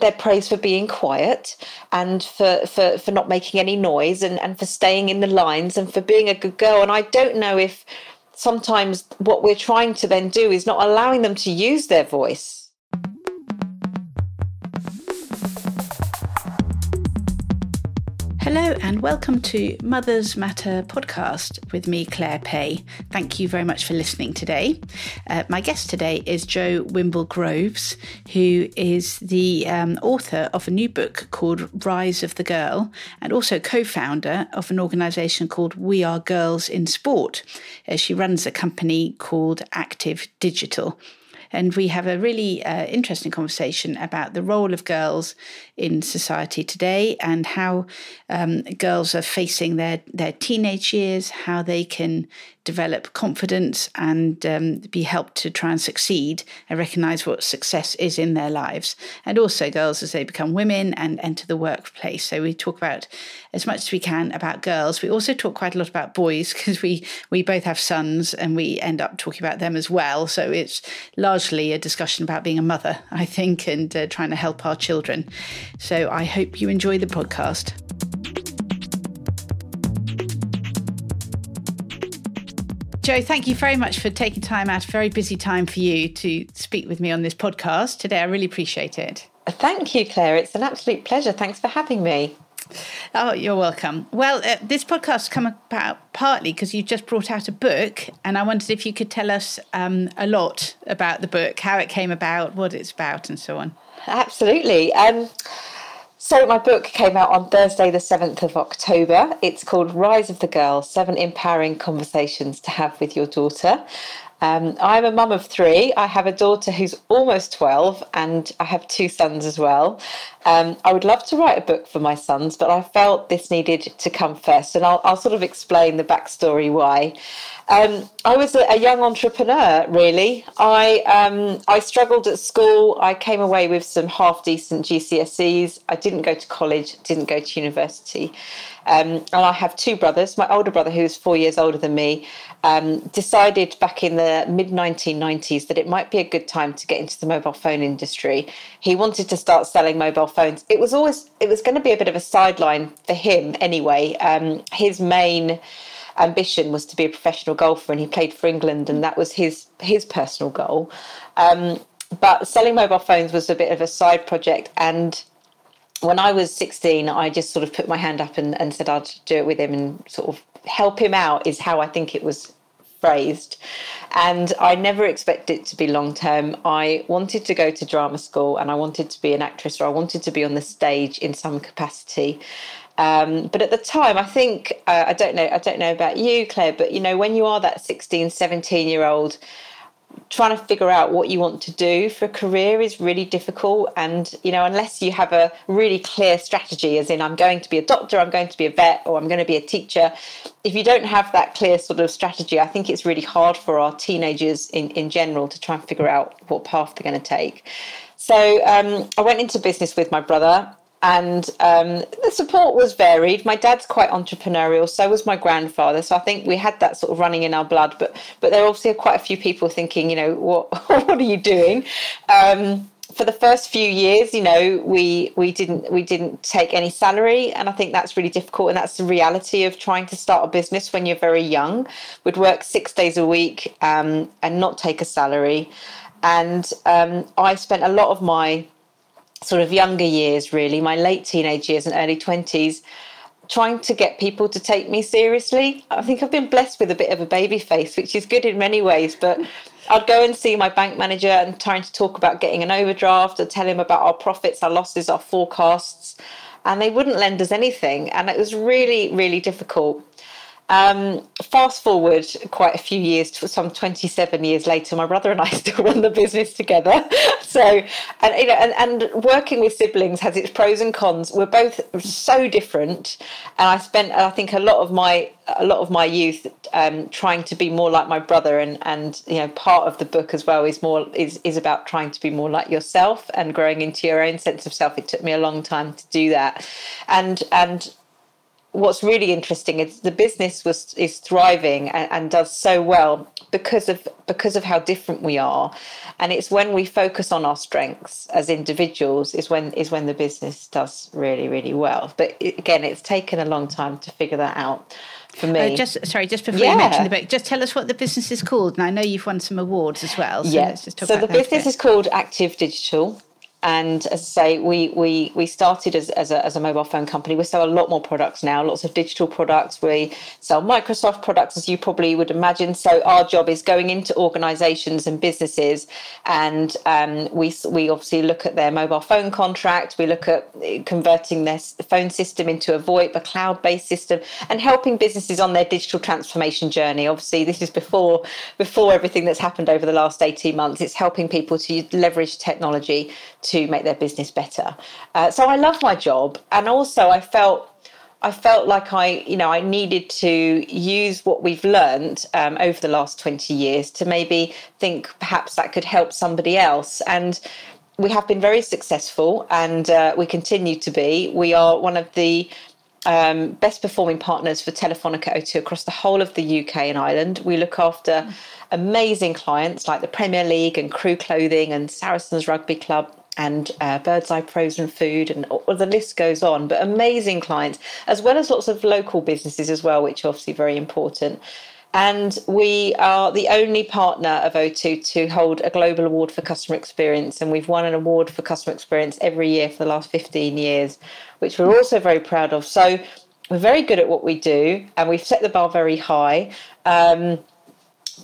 they're praised for being quiet and for, for, for not making any noise and, and for staying in the lines and for being a good girl. And I don't know if sometimes what we're trying to then do is not allowing them to use their voice Hello, and welcome to Mothers Matter podcast with me, Claire Pay. Thank you very much for listening today. Uh, my guest today is Jo Wimble Groves, who is the um, author of a new book called Rise of the Girl and also co founder of an organisation called We Are Girls in Sport. Uh, she runs a company called Active Digital. And we have a really uh, interesting conversation about the role of girls in society today and how um, girls are facing their, their teenage years, how they can develop confidence and um, be helped to try and succeed and recognize what success is in their lives. And also girls as they become women and enter the workplace. So we talk about as much as we can about girls. We also talk quite a lot about boys because we, we both have sons and we end up talking about them as well. So it's largely a discussion about being a mother, I think, and uh, trying to help our children. So I hope you enjoy the podcast. Jo, thank you very much for taking time out, a very busy time for you to speak with me on this podcast today. I really appreciate it. Thank you, Claire. It's an absolute pleasure. Thanks for having me. Oh, you're welcome. Well, uh, this podcast has come about partly because you just brought out a book, and I wondered if you could tell us um, a lot about the book, how it came about, what it's about, and so on. Absolutely. Um, so, my book came out on Thursday, the 7th of October. It's called Rise of the Girl Seven Empowering Conversations to Have with Your Daughter. Um, I'm a mum of three. I have a daughter who's almost 12, and I have two sons as well. Um, I would love to write a book for my sons, but I felt this needed to come first, and I'll, I'll sort of explain the backstory why. Um, I was a, a, young entrepreneur, really. I um, I struggled at school. I came away with some half decent GCSEs. I didn't go to college, didn't go to university. Um, and I have two brothers. My older brother, who's four years older than me, um, decided back in the mid 1990s that it might be a good time to get into the mobile phone industry. He wanted to start selling mobile phones. It was always it was going to be a bit of a sideline for him anyway. Um, his main ambition was to be a professional golfer, and he played for England, and that was his his personal goal. Um, but selling mobile phones was a bit of a side project, and when I was 16, I just sort of put my hand up and, and said I'd do it with him and sort of help him out, is how I think it was phrased. And I never expected it to be long term. I wanted to go to drama school and I wanted to be an actress or I wanted to be on the stage in some capacity. Um, but at the time, I think uh, I don't know. I don't know about you, Claire, but you know, when you are that 16, 17 year old, trying to figure out what you want to do for a career is really difficult. And you know, unless you have a really clear strategy, as in I'm going to be a doctor, I'm going to be a vet, or I'm going to be a teacher, if you don't have that clear sort of strategy, I think it's really hard for our teenagers in in general to try and figure out what path they're going to take. So um, I went into business with my brother and um, the support was varied. My dad's quite entrepreneurial, so was my grandfather. So I think we had that sort of running in our blood. But but there are quite a few people thinking, you know, what what are you doing? Um, for the first few years, you know, we we didn't we didn't take any salary, and I think that's really difficult. And that's the reality of trying to start a business when you're very young. We'd work six days a week um, and not take a salary. And um, I spent a lot of my sort of younger years, really, my late teenage years and early 20s, trying to get people to take me seriously. I think I've been blessed with a bit of a baby face, which is good in many ways, but I'd go and see my bank manager and trying to talk about getting an overdraft or tell him about our profits, our losses, our forecasts, and they wouldn't lend us anything. And it was really, really difficult. Um, fast forward quite a few years, some 27 years later, my brother and I still run the business together. so, and you know, and, and working with siblings has its pros and cons. We're both so different, and I spent, I think, a lot of my a lot of my youth um, trying to be more like my brother, and and you know, part of the book as well is more is is about trying to be more like yourself and growing into your own sense of self. It took me a long time to do that, and and what's really interesting is the business was is thriving and, and, does so well because of because of how different we are and it's when we focus on our strengths as individuals is when is when the business does really really well but again it's taken a long time to figure that out for me. Uh, just sorry, just before yeah. you mention the book, just tell us what the business is called. And I know you've won some awards as well. So yeah. so the business is called Active Digital. And as I say, we we we started as, as, a, as a mobile phone company. We sell a lot more products now, lots of digital products. We sell Microsoft products, as you probably would imagine. So our job is going into organisations and businesses, and um, we we obviously look at their mobile phone contract. We look at converting their phone system into a VoIP, a cloud-based system, and helping businesses on their digital transformation journey. Obviously, this is before before everything that's happened over the last eighteen months. It's helping people to leverage technology to make their business better. Uh, so I love my job, and also I felt I felt like I, you know, I needed to use what we've learned um, over the last 20 years to maybe think perhaps that could help somebody else. And we have been very successful and uh, we continue to be. We are one of the um, best performing partners for Telefonica O2 across the whole of the UK and Ireland. We look after amazing clients like the Premier League and Crew Clothing and Saracens Rugby Club and uh, Birdseye Frozen Food, and the list goes on. But amazing clients, as well as lots of local businesses as well, which are obviously very important. And we are the only partner of O2 to hold a global award for customer experience. And we've won an award for customer experience every year for the last 15 years, which we're also very proud of. So we're very good at what we do, and we've set the bar very high. Um,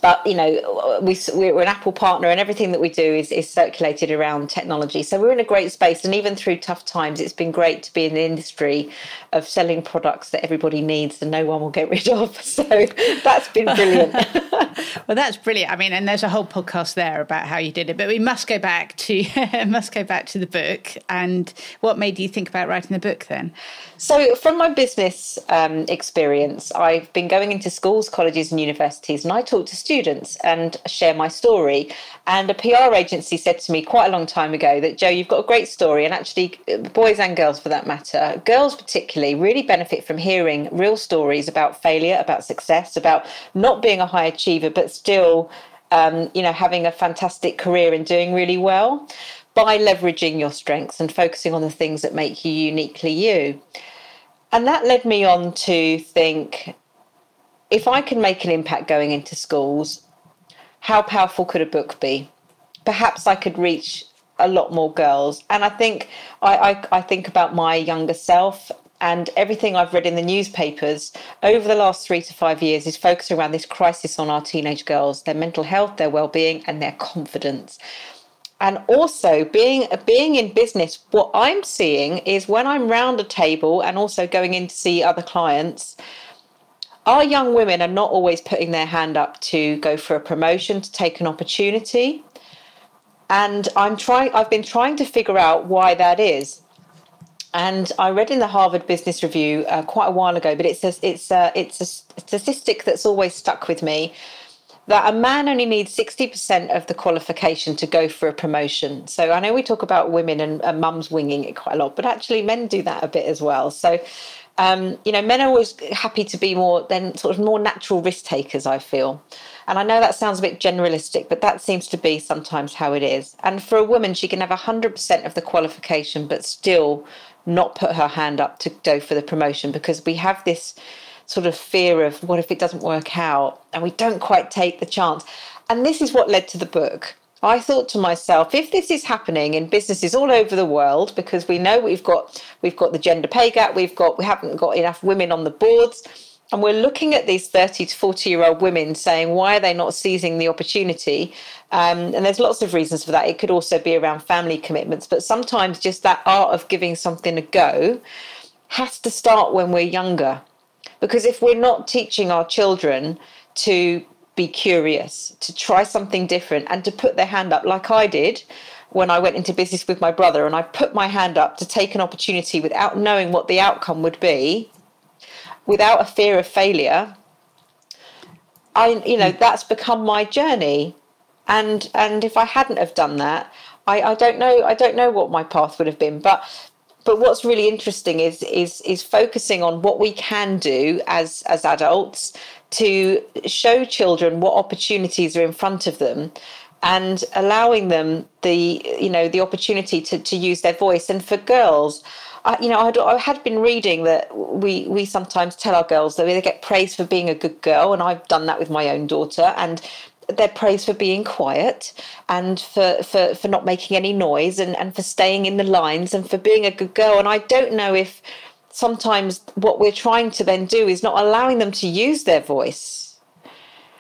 but you know we, we're an apple partner and everything that we do is, is circulated around technology. So we're in a great space and even through tough times it's been great to be in the industry of selling products that everybody needs and no one will get rid of. So that's been brilliant. Well that's brilliant. I mean and there's a whole podcast there about how you did it but we must go back to must go back to the book. And what made you think about writing the book then? So from my business um, experience i've been going into schools colleges and universities and i talk to students and share my story. And a PR agency said to me quite a long time ago that, Jo, you've got a great story. And actually, boys and girls for that matter, girls particularly, really benefit from hearing real stories about failure, about success, about not being a high achiever, but still, um, you know, having a fantastic career and doing really well by leveraging your strengths and focusing on the things that make you uniquely you. And that led me on to think if I can make an impact going into schools, how powerful could a book be? Perhaps I could reach a lot more girls. And I think I, I, I, think about my younger self and everything I've read in the newspapers over the last three to five years is focused around this crisis on our teenage girls, their mental health, their well-being, and their confidence. And also being being in business, what I'm seeing is when I'm round a table and also going in to see other clients, our young women are not always putting their hand up to go for a promotion, to take an opportunity. And I'm trying, I've been trying to figure out why that is. And I read in the Harvard Business Review uh, quite a while ago, but it's a, it's a, it's a statistic that's always stuck with me that a man only needs 60% of the qualification to go for a promotion. So I know we talk about women and, and mums winging it quite a lot, but actually men do that a bit as well. So um, you know, men are always happy to be more than sort of more natural risk takers, I feel. And I know that sounds a bit generalistic, but that seems to be sometimes how it is. And for a woman, she can have 100% of the qualification, but still not put her hand up to go for the promotion because we have this sort of fear of what if it doesn't work out and we don't quite take the chance. And this is what led to the book. I thought to myself, if this is happening in businesses all over the world, because we know we've got we've got the gender pay gap, we've got we haven't got enough women on the boards, and we're looking at these 30 to 40 year old women saying, why are they not seizing the opportunity? Um, and there's lots of reasons for that. It could also be around family commitments, but sometimes just that art of giving something a go has to start when we're younger. Because if we're not teaching our children to be curious, to try something different, and to put their hand up, like I did when I went into business with my brother. And I put my hand up to take an opportunity without knowing what the outcome would be, without a fear of failure. I, you know, that's become my journey. And and if I hadn't have done that, I, I don't know I don't know what my path would have been. But but what's really interesting is is is focusing on what we can do as as adults to show children what opportunities are in front of them and allowing them the you know the opportunity to, to use their voice. And for girls I, you know I'd, I had been reading that we we sometimes tell our girls that they get praised for being a good girl and I've done that with my own daughter and they're praised for being quiet and for, for, for not making any noise and, and for staying in the lines and for being a good girl. And I don't know if sometimes what we're trying to then do is not allowing them to use their voice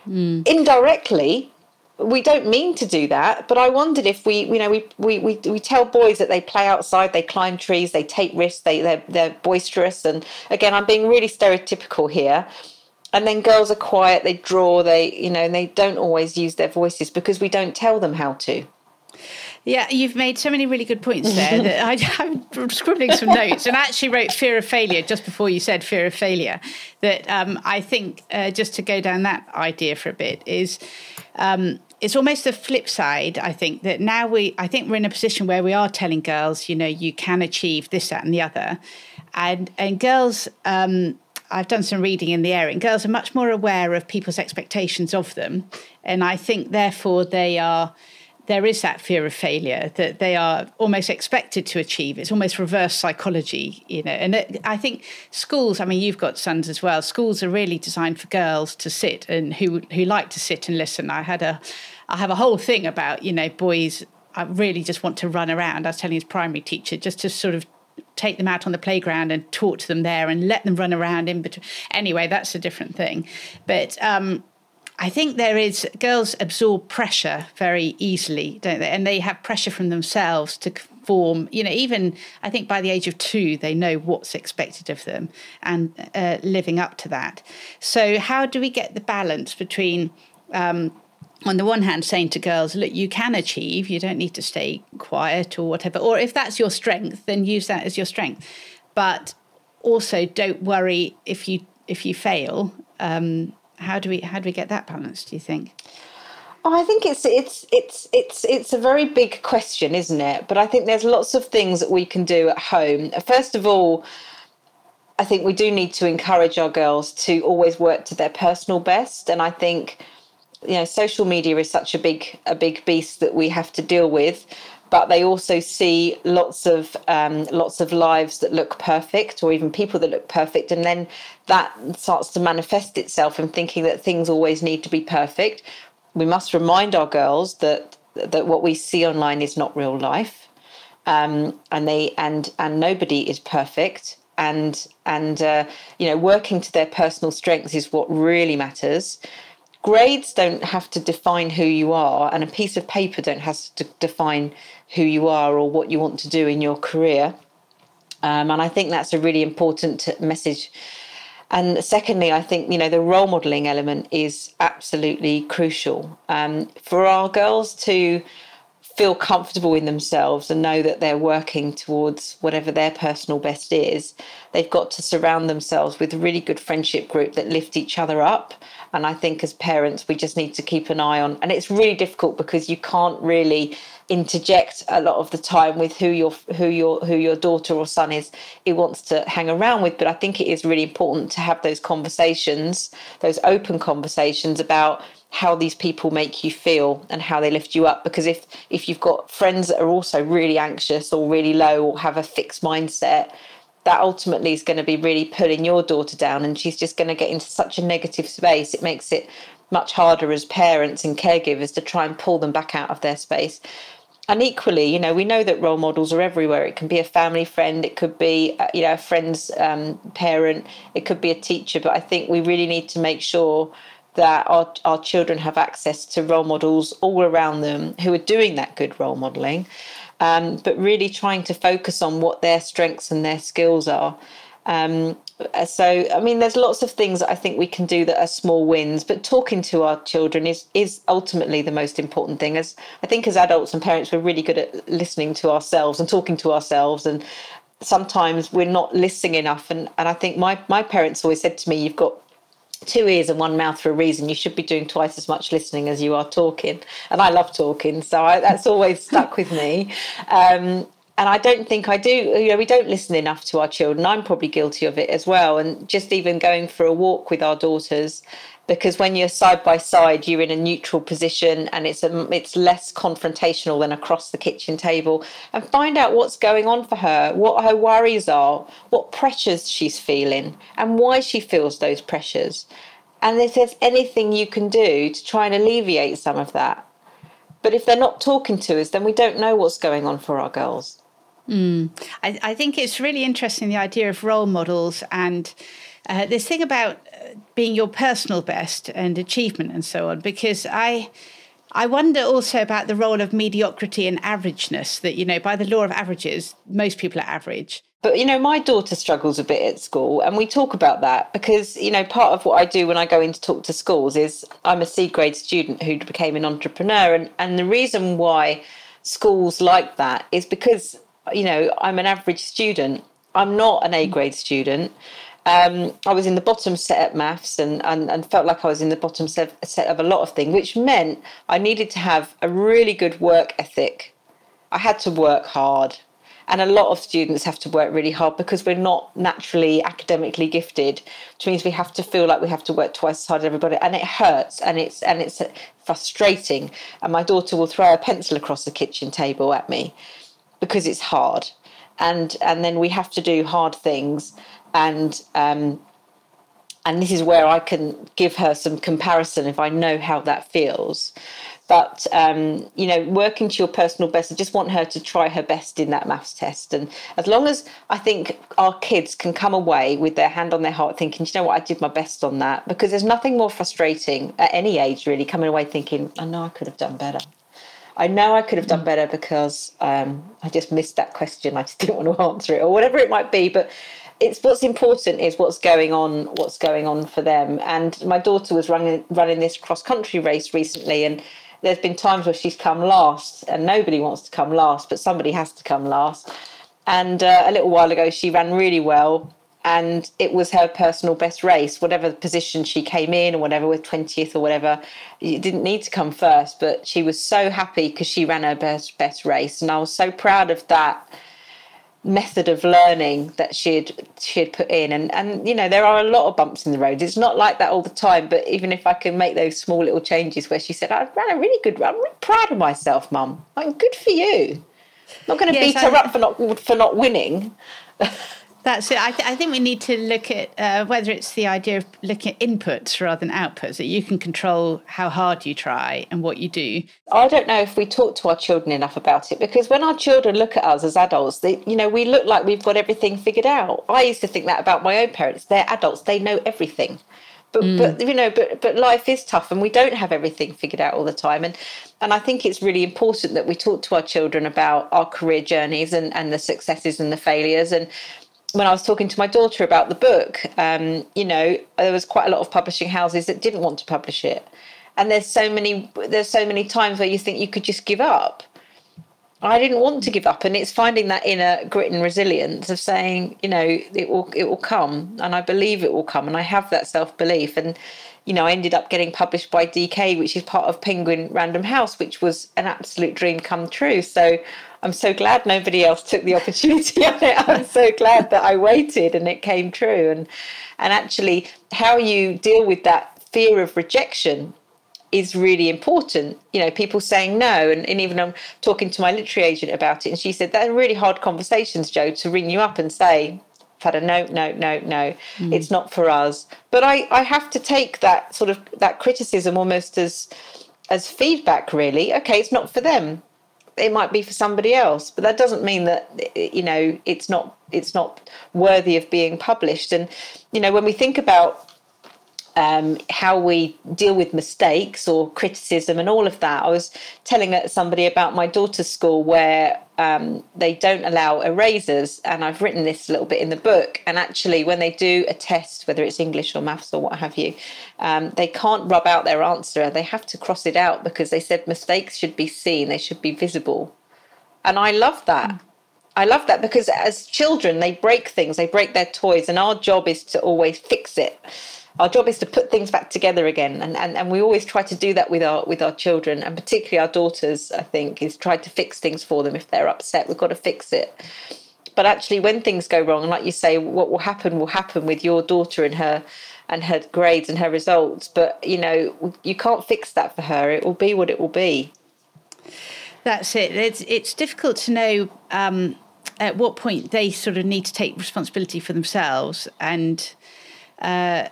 mm. indirectly we don't mean to do that, but I wondered if we, you know, we, we, we, we tell boys that they play outside, they climb trees, they take risks, they, they're, they're boisterous. And again, I'm being really stereotypical here. And then girls are quiet, they draw, they, you know, and they don't always use their voices because we don't tell them how to. Yeah, you've made so many really good points there that I, am scribbling some notes. And I actually wrote fear of failure just before you said fear of failure. That um, I think uh, just to go down that idea for a bit is um, it's almost the flip side i think that now we i think we're in a position where we are telling girls you know you can achieve this that and the other. And and girls um, I've done some reading in the area, and girls are much more aware of people's expectations of them, and I think therefore they are there is that fear of failure that they are almost expected to achieve. It's almost reverse psychology, you know. And it, I think schools. I mean, you've got sons as well. Schools are really designed for girls to sit and who who like to sit and listen. I had a, I have a whole thing about you know boys. I really just want to run around. I was telling his primary teacher just to sort of take them out on the playground and talk to them there and let them run around in between. Anyway, that's a different thing. But um, I think there is girls absorb pressure very easily, don't they? And they have pressure from themselves to form. You know, even I think by the age of two, they know what's expected of them and uh, living up to that. So, how do we get the balance between? Um, on the one hand, saying to girls, look, you can achieve, you don't need to stay quiet or whatever. Or if that's your strength, then use that as your strength. But also don't worry if you if you fail um, how do we how do we get that balance? Do you think? Oh, I think it's it's it's it's it's a very big question, isn't it? But I think there's lots of things that we can do at home. First of all, I think we do need to encourage our girls to always work to their personal best, and I think you know social media is such a big a big beast that we have to deal with but they also see lots of um, lots of lives that look perfect or even people that look perfect and then that starts to manifest itself in thinking that things always need to be perfect. We must remind our girls that that what we see online is not real life um, and they and and nobody is perfect and and uh, you know working to their personal strengths is what really matters grades don't have to define who you are and a piece of paper don't have to define who you are or what you want to do in your career. Um, and I think that's a really important message. And secondly, I think you know the role modelling element is absolutely crucial um, for our girls to feel comfortable in themselves and know that they're working towards whatever their personal best is. They've got to surround themselves with a really good friendship group that lift each other up. And I think as parents, we just need to keep an eye on. And it's really difficult because you can't really interject a lot of the time with who your who your who your daughter or son is it wants to hang around with but i think it is really important to have those conversations those open conversations about how these people make you feel and how they lift you up because if if you've got friends that are also really anxious or really low or have a fixed mindset that ultimately is going to be really pulling your daughter down and she's just going to get into such a negative space it makes it much harder as parents and caregivers to try and pull them back out of their space and equally, you know, we know that role models are everywhere. It can be a family friend, it could be, uh, you know, a friend's um, parent, it could be a teacher. But I think we really need to make sure that our, our children have access to role models all around them who are doing that good role modeling, um, but really trying to focus on what their strengths and their skills are. Um, so, I mean, there's lots of things I think we can do that are small wins, but talking to our children is is ultimately the most important thing. As I think, as adults and parents, we're really good at listening to ourselves and talking to ourselves, and sometimes we're not listening enough. And and I think my my parents always said to me, "You've got." Two ears and one mouth for a reason. You should be doing twice as much listening as you are talking, and I love talking, so I, that's always stuck with me. Um, and I don't think I do. You know, we don't listen enough to our children. I'm probably guilty of it as well. And just even going for a walk with our daughters, because when you're side by side, you're in a neutral position, and it's a, it's less confrontational than across the kitchen table. And find out what's going on for her, what her worries are, what pressures she's feeling, and why she feels those pressures. And if there's anything you can do to try and alleviate some of that. But if they're not talking to us, then we don't know what's going on for our girls. Mm. I, I, think it's really interesting the idea of role models and uh, this thing about uh, being your personal best and achievement and so on. Because I, I wonder also about the role of mediocrity and averageness. That you know, by the law of averages, most people are average. But you know, my daughter struggles a bit at school, and we talk about that because you know, part of what I do when I go in to talk to schools is I'm a C grade student who became an entrepreneur, and and the reason why schools like that is because you know, I'm an average student. I'm not an A grade student. Um, I was in the bottom set at maths and, and, and felt like I was in the bottom set, set of a lot of things, which meant I needed to have a really good work ethic. I had to work hard. And a lot of students have to work really hard because we're not naturally academically gifted, which means we have to feel like we have to work twice as hard as everybody, and it hurts and it's and it's frustrating. And my daughter will throw a pencil across the kitchen table at me because it's hard and and then we have to do hard things and um, and this is where I can give her some comparison if I know how that feels. But um, you know, working to your personal best, I just want her to try her best in that maths test. And as long as I think our kids can come away with their hand on their heart, thinking, you know what, I did my best on that, because there's nothing more frustrating at any age, really, coming away thinking, I know I could have done better. I know I could have done better because um, I just missed that question. I just didn't want to answer it, or whatever it might be. But it's what's important is what's going on, what's going on for them. And my daughter was running running this cross country race recently, and there's been times where she's come last, and nobody wants to come last, but somebody has to come last. And uh, a little while ago, she ran really well, and it was her personal best race, whatever position she came in or whatever, with 20th or whatever. It didn't need to come first, but she was so happy because she ran her best, best race. And I was so proud of that method of learning that she'd she'd put in. And and you know there are a lot of bumps in the road. It's not like that all the time but even if i can make those small little changes where she said i ran a really good i'm really proud of myself mum. I'm good for you. I'm not going to yes, beat I... her up for not for not winning That's it. I, th- I, think we need to look at uh, whether it's the idea of looking at inputs rather than outputs, that you can control how hard you try and what you do. I don't know if we talk to our children enough about it because when our children look at us as adults, they, you know, we look like we've got everything figured out. I used to think that about my own parents. They're adults, they know everything. But, mm. but you know, but but life is tough, and we don't have everything figured out all the time. And and I think it's really important that we talk to our children about our career journeys and and the successes and the failures, and when I was talking to my daughter about the book, um, you know, there was quite a lot of publishing houses that didn't want to publish it, and there's so many there's so many times where you think you could just give up. I didn't want to give up, and it's finding that inner grit and resilience of saying, you know, it will it will come, and I believe it will come, and I have that self belief, and you know, I ended up getting published by DK, which is part of Penguin Random House, which was an absolute dream come true. So I'm so glad nobody else took the opportunity on it. I'm so glad that I waited and it came true. And and actually, how you deal with that fear of rejection is really important. You know, people saying no, and, and even I'm talking to my literary agent about it, and she said they're really hard conversations, Jo, to ring you up and say, I've had a no, no, no, no. Mm. It's not for us. But I, I have to take that sort of that criticism almost as as feedback. Really, okay, it's not for them it might be for somebody else but that doesn't mean that you know it's not it's not worthy of being published and you know when we think about um, how we deal with mistakes or criticism and all of that. I was telling somebody about my daughter's school where um, they don't allow erasers, and I've written this a little bit in the book. And actually, when they do a test, whether it's English or maths or what have you, um, they can't rub out their answer. They have to cross it out because they said mistakes should be seen, they should be visible. And I love that. Mm. I love that because as children, they break things, they break their toys, and our job is to always fix it our job is to put things back together again and, and and we always try to do that with our with our children and particularly our daughters i think is try to fix things for them if they're upset. We've got to fix it. But actually when things go wrong like you say what will happen will happen with your daughter and her and her grades and her results. But you know you can't fix that for her. It will be what it will be. That's it. It's it's difficult to know um, at what point they sort of need to take responsibility for themselves. And uh,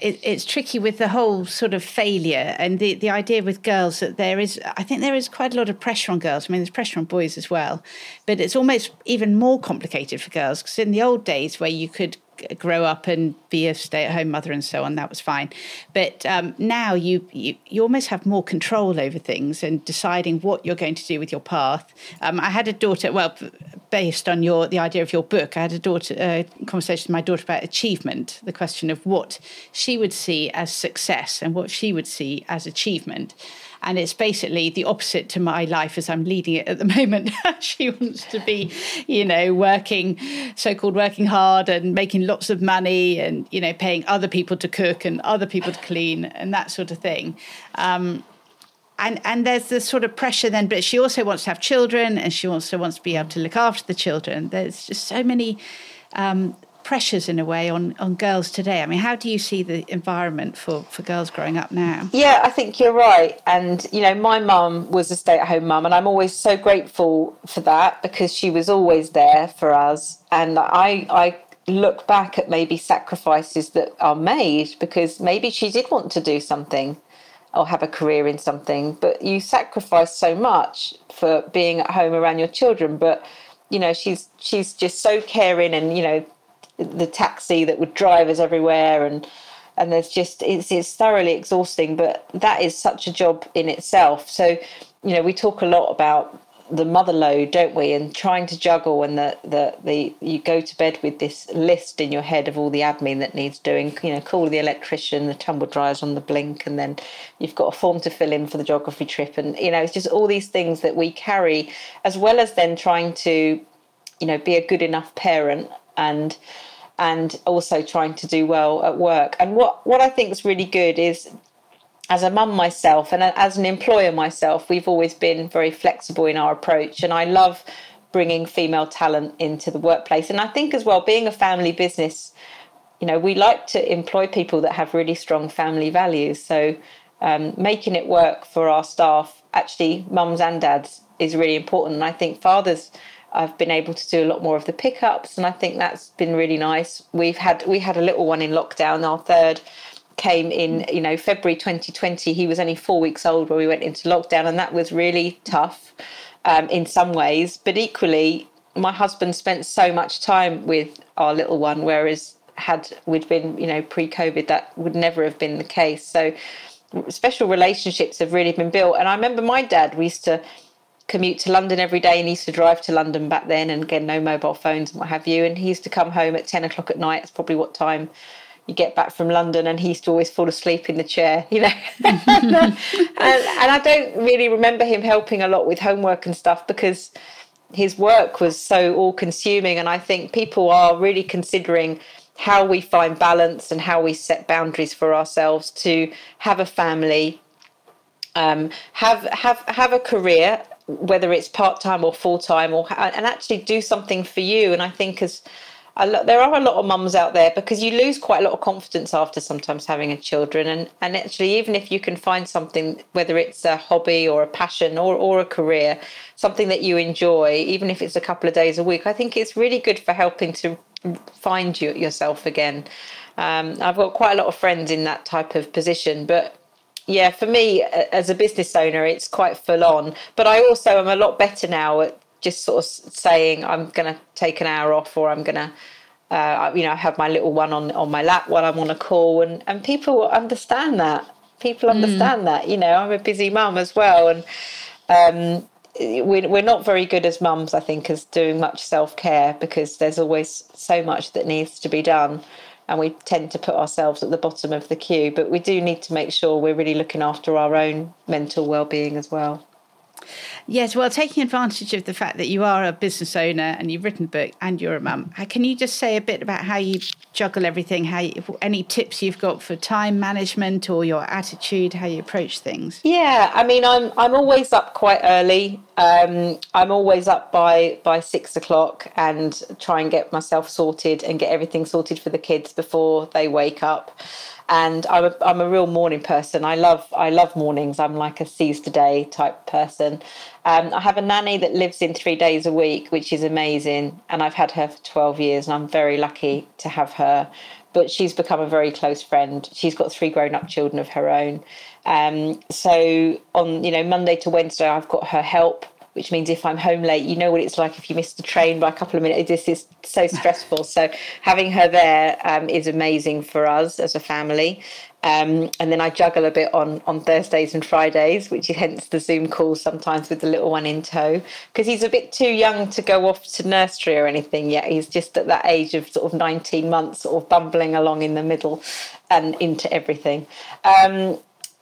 it, it's tricky with the whole sort of failure and the, the idea with girls that there is, I think there is quite a lot of pressure on girls. I mean, there's pressure on boys as well, but it's almost even more complicated for girls because in the old days where you could grow up and be a stay-at-home mother and so on. That was fine, but um, now you, you, you almost have more control over things and deciding what you're going to do with your path. Um, I had a daughter. Well, based on your the idea of your book, I had a daughter uh, conversation with my daughter about achievement. The question of what she would see as success and what she would see as achievement and it's basically the opposite to my life as I'm leading it at the moment. she wants to be, you know, working, so-called working hard and making lots of money, and you know, paying other people to cook and other people to clean and that sort of thing. Um, and and there's this sort of pressure then, but she also wants to have children, and she also wants to be able to look after the children. There's just so many um, pressures in a way on on girls today. I mean, how do you see the environment for for girls growing up now? Yeah, I think you're right. And you know, my mum was a stay-at-home mum, and I'm always so grateful for that because she was always there for us. And I I look back at maybe sacrifices that are made because maybe she did want to do something or have a career in something, but you sacrifice so much for being at home around your children. But you know, she's she's just so caring and you know the taxi that would drive us everywhere and and there's just it's it's thoroughly exhausting but that is such a job in itself. So you know we talk a lot about the mother load don't we? And trying to juggle and the, the the you go to bed with this list in your head of all the admin that needs doing you know call the electrician the tumble dryers on the blink and then you've got a form to fill in for the geography trip. And you know it's just all these things that we carry as well as then trying to you know be a good enough parent and and also trying to do well at work. And what, what I think is really good is as a mum myself and as an employer myself, we've always been very flexible in our approach. And I love bringing female talent into the workplace. And I think as well, being a family business, you know, we like to employ people that have really strong family values. So um, making it work for our staff, actually, mums and dads, is really important. And I think fathers I've been able to do a lot more of the pickups, and I think that's been really nice. We've had we had a little one in lockdown. Our third came in, you know, February 2020. He was only four weeks old when we went into lockdown, and that was really tough um, in some ways. But equally, my husband spent so much time with our little one, whereas had we'd been, you know, pre-COVID, that would never have been the case. So special relationships have really been built. And I remember my dad. We used to commute to London every day and used to drive to London back then and again no mobile phones and what have you. And he used to come home at 10 o'clock at night it's probably what time you get back from London and he used to always fall asleep in the chair you know. And, and I don't really remember him helping a lot with homework and stuff because his work was so all consuming and I think people are really considering how we find balance and how we set boundaries for ourselves to have a family um, have have have a career whether it's part time or full time, or and actually do something for you. And I think as lot, there are a lot of mums out there because you lose quite a lot of confidence after sometimes having a children, and and actually even if you can find something, whether it's a hobby or a passion or or a career, something that you enjoy, even if it's a couple of days a week, I think it's really good for helping to find you yourself again. Um, I've got quite a lot of friends in that type of position, but yeah, for me as a business owner, it's quite full on. But I also am a lot better now at just sort of saying I'm going to take an hour off, or I'm going to, uh, you know, have my little one on on my lap while I'm on a call, and and people understand that. People hmm. understand mm. that. You know, I'm a busy mum as well, and um, we're, we're not very good as mums, I think, as doing much self care because there's always so much that needs to be done and we tend to put ourselves at the bottom of the queue. But we do need to make sure we're really looking after our own mental well-being as well. Yes, well, taking advantage of the fact that you are a business owner and you've written a book and you're a mum, can you just say a bit about how you juggle everything? How you, any tips you've got for time management or your attitude, how you approach things? Yeah, I mean, I'm I'm always up quite early. Um, I'm always up by by six o'clock and try and get myself sorted and get everything sorted for the kids before they wake up and I'm a, I'm a real morning person. I love I love mornings. I'm like a seize the day type person. Um, I have a nanny that lives in three days a week, which is amazing, and I've had her for 12 years, and I'm very lucky to have her. But she's become a very close friend. She's got three grown up children of her own. Um, so on you know Monday to Wednesday, I've got her help which means if I'm home late, you know what it's like if you miss the train by a couple of minutes. This is so stressful. so having her there um, is amazing for us as a family. Um, and then I juggle a bit on on Thursdays and Fridays, which is hence the Zoom calls sometimes with the little one in tow, because he's a bit too young to go off to nursery or anything yet. He's just at that age of sort of 19 months, sort of bumbling along in the middle and into everything. Um,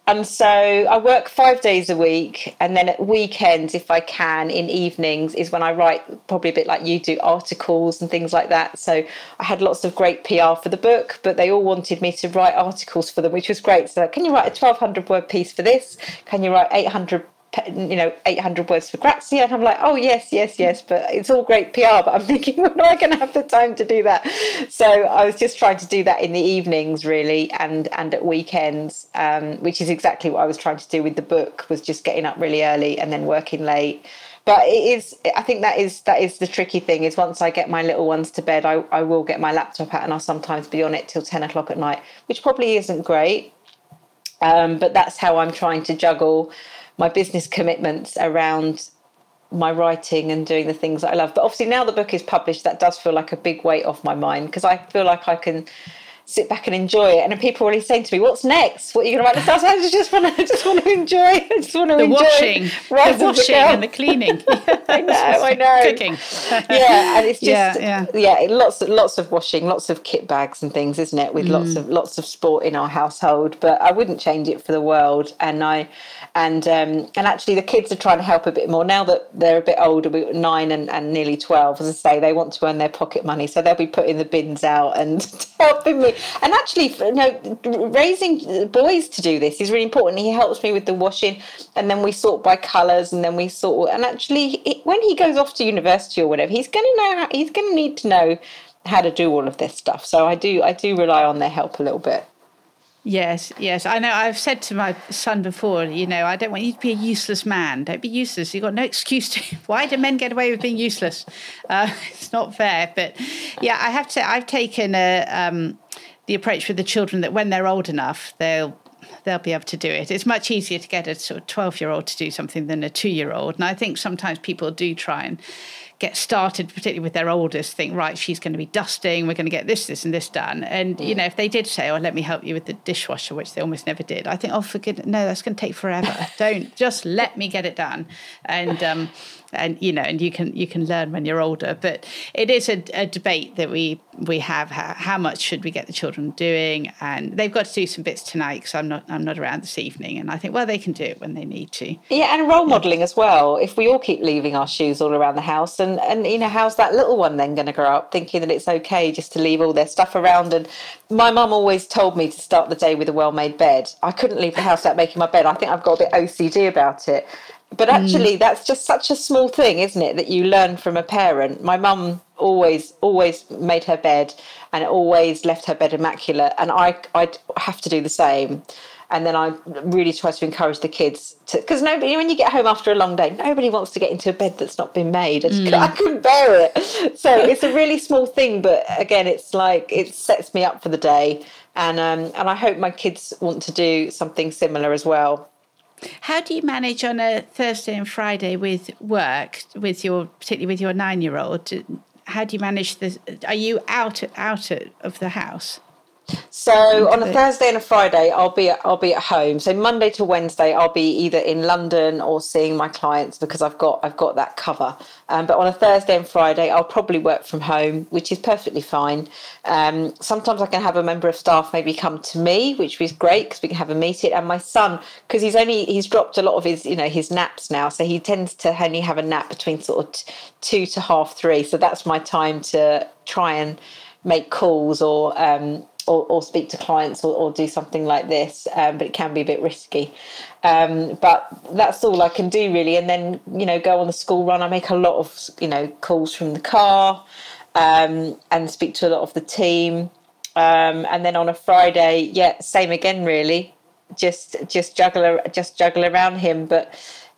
and so I work five days a week, and then at weekends, if I can, in evenings, is when I write, probably a bit like you do, articles and things like that. So I had lots of great PR for the book, but they all wanted me to write articles for them, which was great. So, can you write a 1200 word piece for this? Can you write 800 you know, 800 words for Grazia. And I'm like, oh, yes, yes, yes, but it's all great PR. But I'm thinking, when am I going to have the time to do that? So I was just trying to do that in the evenings, really, and, and at weekends, um, which is exactly what I was trying to do with the book, was just getting up really early and then working late. But it is, I think that is that is the tricky thing. Is once I get my little ones to bed, I, I will get my laptop out and I'll sometimes be on it till ten o'clock at night, which probably isn't great. Um, but that's how I'm trying to juggle my business commitments around my writing and doing the things that I love. But obviously, now the book is published, that does feel like a big weight off my mind because I feel like I can sit back and enjoy it. And people are already saying to me, "What's next? What are you going to write?" I just want to, I just want to enjoy. I just want to the enjoy washing, the washing and the cleaning. I know, I know. Cooking. yeah, and it's just yeah, yeah. yeah, lots, lots of washing, lots of kit bags and things, isn't it? With mm. lots of lots of sport in our household. But I wouldn't change it for the world. And I, and um, and actually the kids are trying to help a bit more now that they're a bit older, nine and, and nearly twelve. As I say, they want to earn their pocket money, so they'll be putting the bins out and helping me. And actually, you know, raising boys to do this is really important. He helps me with the washing, and then we sort by colours, and then we sort. And actually, it, when he goes off to university or whatever, he's going to know. How, he's going to need to know how to do all of this stuff. So I do I do rely on their help a little bit. Yes, yes. I know I've said to my son before, you know, I don't want you to be a useless man. Don't be useless. You've got no excuse to. Why do men get away with being useless? Uh, it's not fair. But yeah, I have to, I've taken a, um, the approach with the children that when they're old enough, they'll they'll be able to do it. It's much easier to get a sort of 12 year old to do something than a two year old. And I think sometimes people do try and get started, particularly with their oldest, think, right, she's going to be dusting, we're going to get this, this, and this done. And, you know, if they did say, oh, let me help you with the dishwasher, which they almost never did, I think, oh, for goodness, no, that's going to take forever. Don't just let me get it done. And, um, and you know, and you can you can learn when you're older. But it is a, a debate that we we have. How, how, much should we get the children doing? And they've got to do some bits tonight because I'm not I'm not around this evening. And I think well they can do it when they need to. Yeah, and role modelling as well. If we all keep leaving our shoes all around the house, and and you know, how's that little one then going to grow up thinking that it's okay just to leave all their stuff around? And my mum always told me to start the day with a well-made bed. I couldn't leave the house without making my bed. I think I've got a bit OCD about it. But actually, mm. that's just such a small thing, isn't it, that you learn from a parent? My mum always, always made her bed and always left her bed immaculate, and I, I'd have to do the same. And then I really try to encourage the kids to, because nobody, when you get home after a long day, nobody wants to get into a bed that's not been made. I, just, mm. I couldn't bear it. So it's a really small thing, but again, it's like it sets me up for the day, and um, and I hope my kids want to do something similar as well. How do you manage on a Thursday and Friday with work, with your particularly with your nine year old? How do you manage this? Are you out out of the house? So on a Thursday and a Friday, I'll be at, I'll be at home. So Monday to Wednesday, I'll be either in London or seeing my clients because I've got I've got that cover. Um, but on a Thursday and Friday, I'll probably work from home, which is perfectly fine. Um, sometimes I can have a member of staff maybe come to me, which is great because we can have a meeting. And my son, because he's only he's dropped a lot of his you know his naps now, so he tends to only have a nap between sort of t- two to half three. So that's my time to try and make calls or um, or, or speak to clients or, or do something like this, um, but it can be a bit risky. Um, but that's all I can do really. And then, you know, go on the school run. I make a lot of, you know, calls from the car um, and speak to a lot of the team. Um, and then on a Friday, yeah, same again, really. Just just juggle just juggle around him, but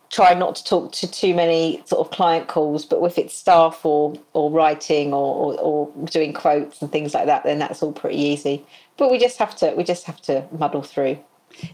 try not to talk to too many sort of client calls, but if it's staff or or writing or, or, or, doing quotes and things like that, then that's all pretty easy. But we just have to we just have to muddle through.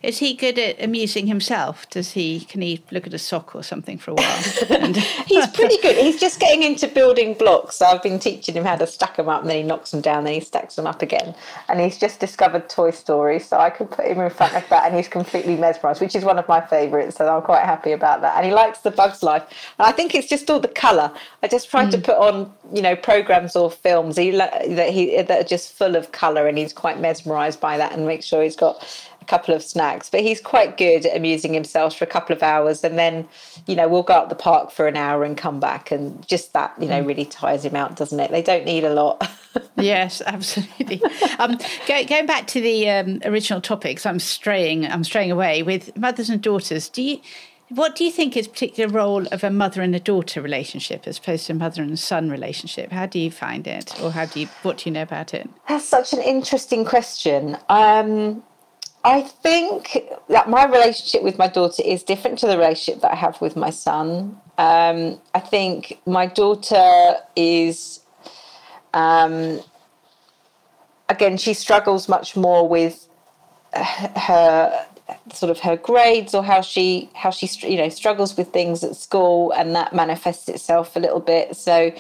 Is he good at amusing himself? Does he can he look at a sock or something for a while? He's pretty good. He's just getting into building blocks. So I've been teaching him how to stack them up, and then he knocks them down, then he stacks them up again. And he's just discovered Toy Story, so I can put him in front of that, and he's completely mesmerised, which is one of my favourites. So I'm quite happy about that. And he likes the Bugs Life, and I think it's just all the colour. I just try mm. to put on, you know, programs or films that he that are just full of colour, and he's quite mesmerised by that, and make sure he's got couple of snacks, but he's quite good at amusing himself for a couple of hours. And then, you know, we'll go up the park for an hour and come back. And just that, you know, mm. really tires him out, doesn't it? They don't need a lot. yes, absolutely. Um, go, going back to the um, original topics, I'm straying, I'm straying away with mothers and daughters. Do you, what do you think is particular role of a mother and a daughter relationship as opposed to a mother and son relationship? How do you find it, or how do you? What do you know about it? That's such an interesting question. Um, I think that my relationship with my daughter is different to the relationship that I have with my son. Um, I think my daughter is, um, again, she struggles much more with her sort of her grades or how she how she you know struggles with things at school and that manifests itself a little bit so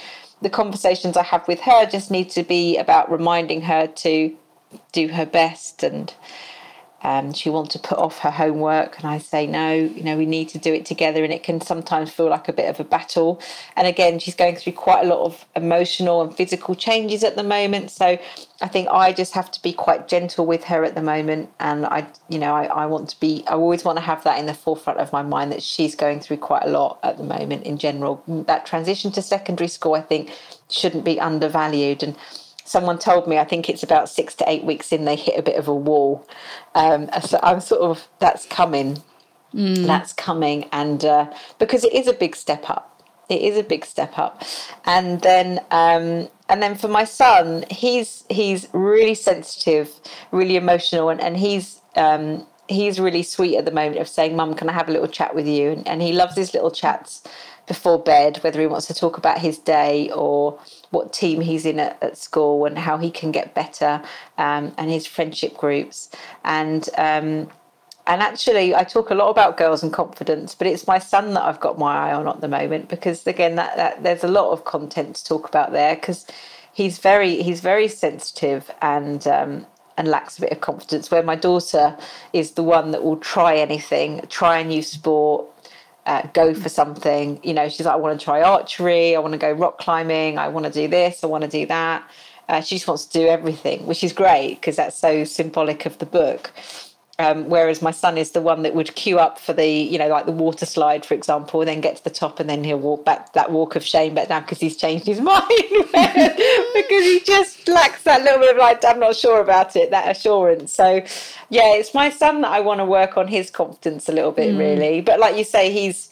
the conversations i have with her just need to be about reminding her to do her best and um, she wants to put off her homework, and I say, no, you know, we need to do it together. And it can sometimes feel like a bit of a battle. And again, she's going through quite a lot of emotional and physical changes at the moment. So I think I just have to be quite gentle with her at the moment. And I, you know, I, I want to be, I always want to have that in the forefront of my mind that she's going through quite a lot at the moment in general. That transition to secondary school, I think, shouldn't be undervalued. And someone told me I think it's about six to eight weeks in they hit a bit of a wall. Um, so I'm sort of that's coming, mm. that's coming, and uh, because it is a big step up. It is a big step up, and then um, and then for my son, he's he's really sensitive, really emotional, and and he's um, he's really sweet at the moment of saying, "Mum, can I have a little chat with you?" And, and he loves his little chats before bed, whether he wants to talk about his day or what team he's in at, at school and how he can get better um, and his friendship groups. And um, and actually, I talk a lot about girls and confidence, but it's my son that I've got my eye on at the moment because again, that, that there's a lot of content to talk about there because he's very he's very sensitive and um, and lacks a bit of confidence. Where my daughter is the one that will try anything, try a new sport, uh, go for something. You know, she's like, I want to try archery, I want to go rock climbing, I want to do this, I want to do that. Uh, she just wants to do everything, which is great because that's so symbolic of the book. Um, whereas my son is the one that would queue up for the, you know, like the water slide, for example, and then get to the top and then he'll walk back that walk of shame back down because he's changed his mind because he just lacks that little bit of like, I'm not sure about it, that assurance. So, yeah, it's my son that I want to work on his confidence a little bit, mm. really. But like you say, he's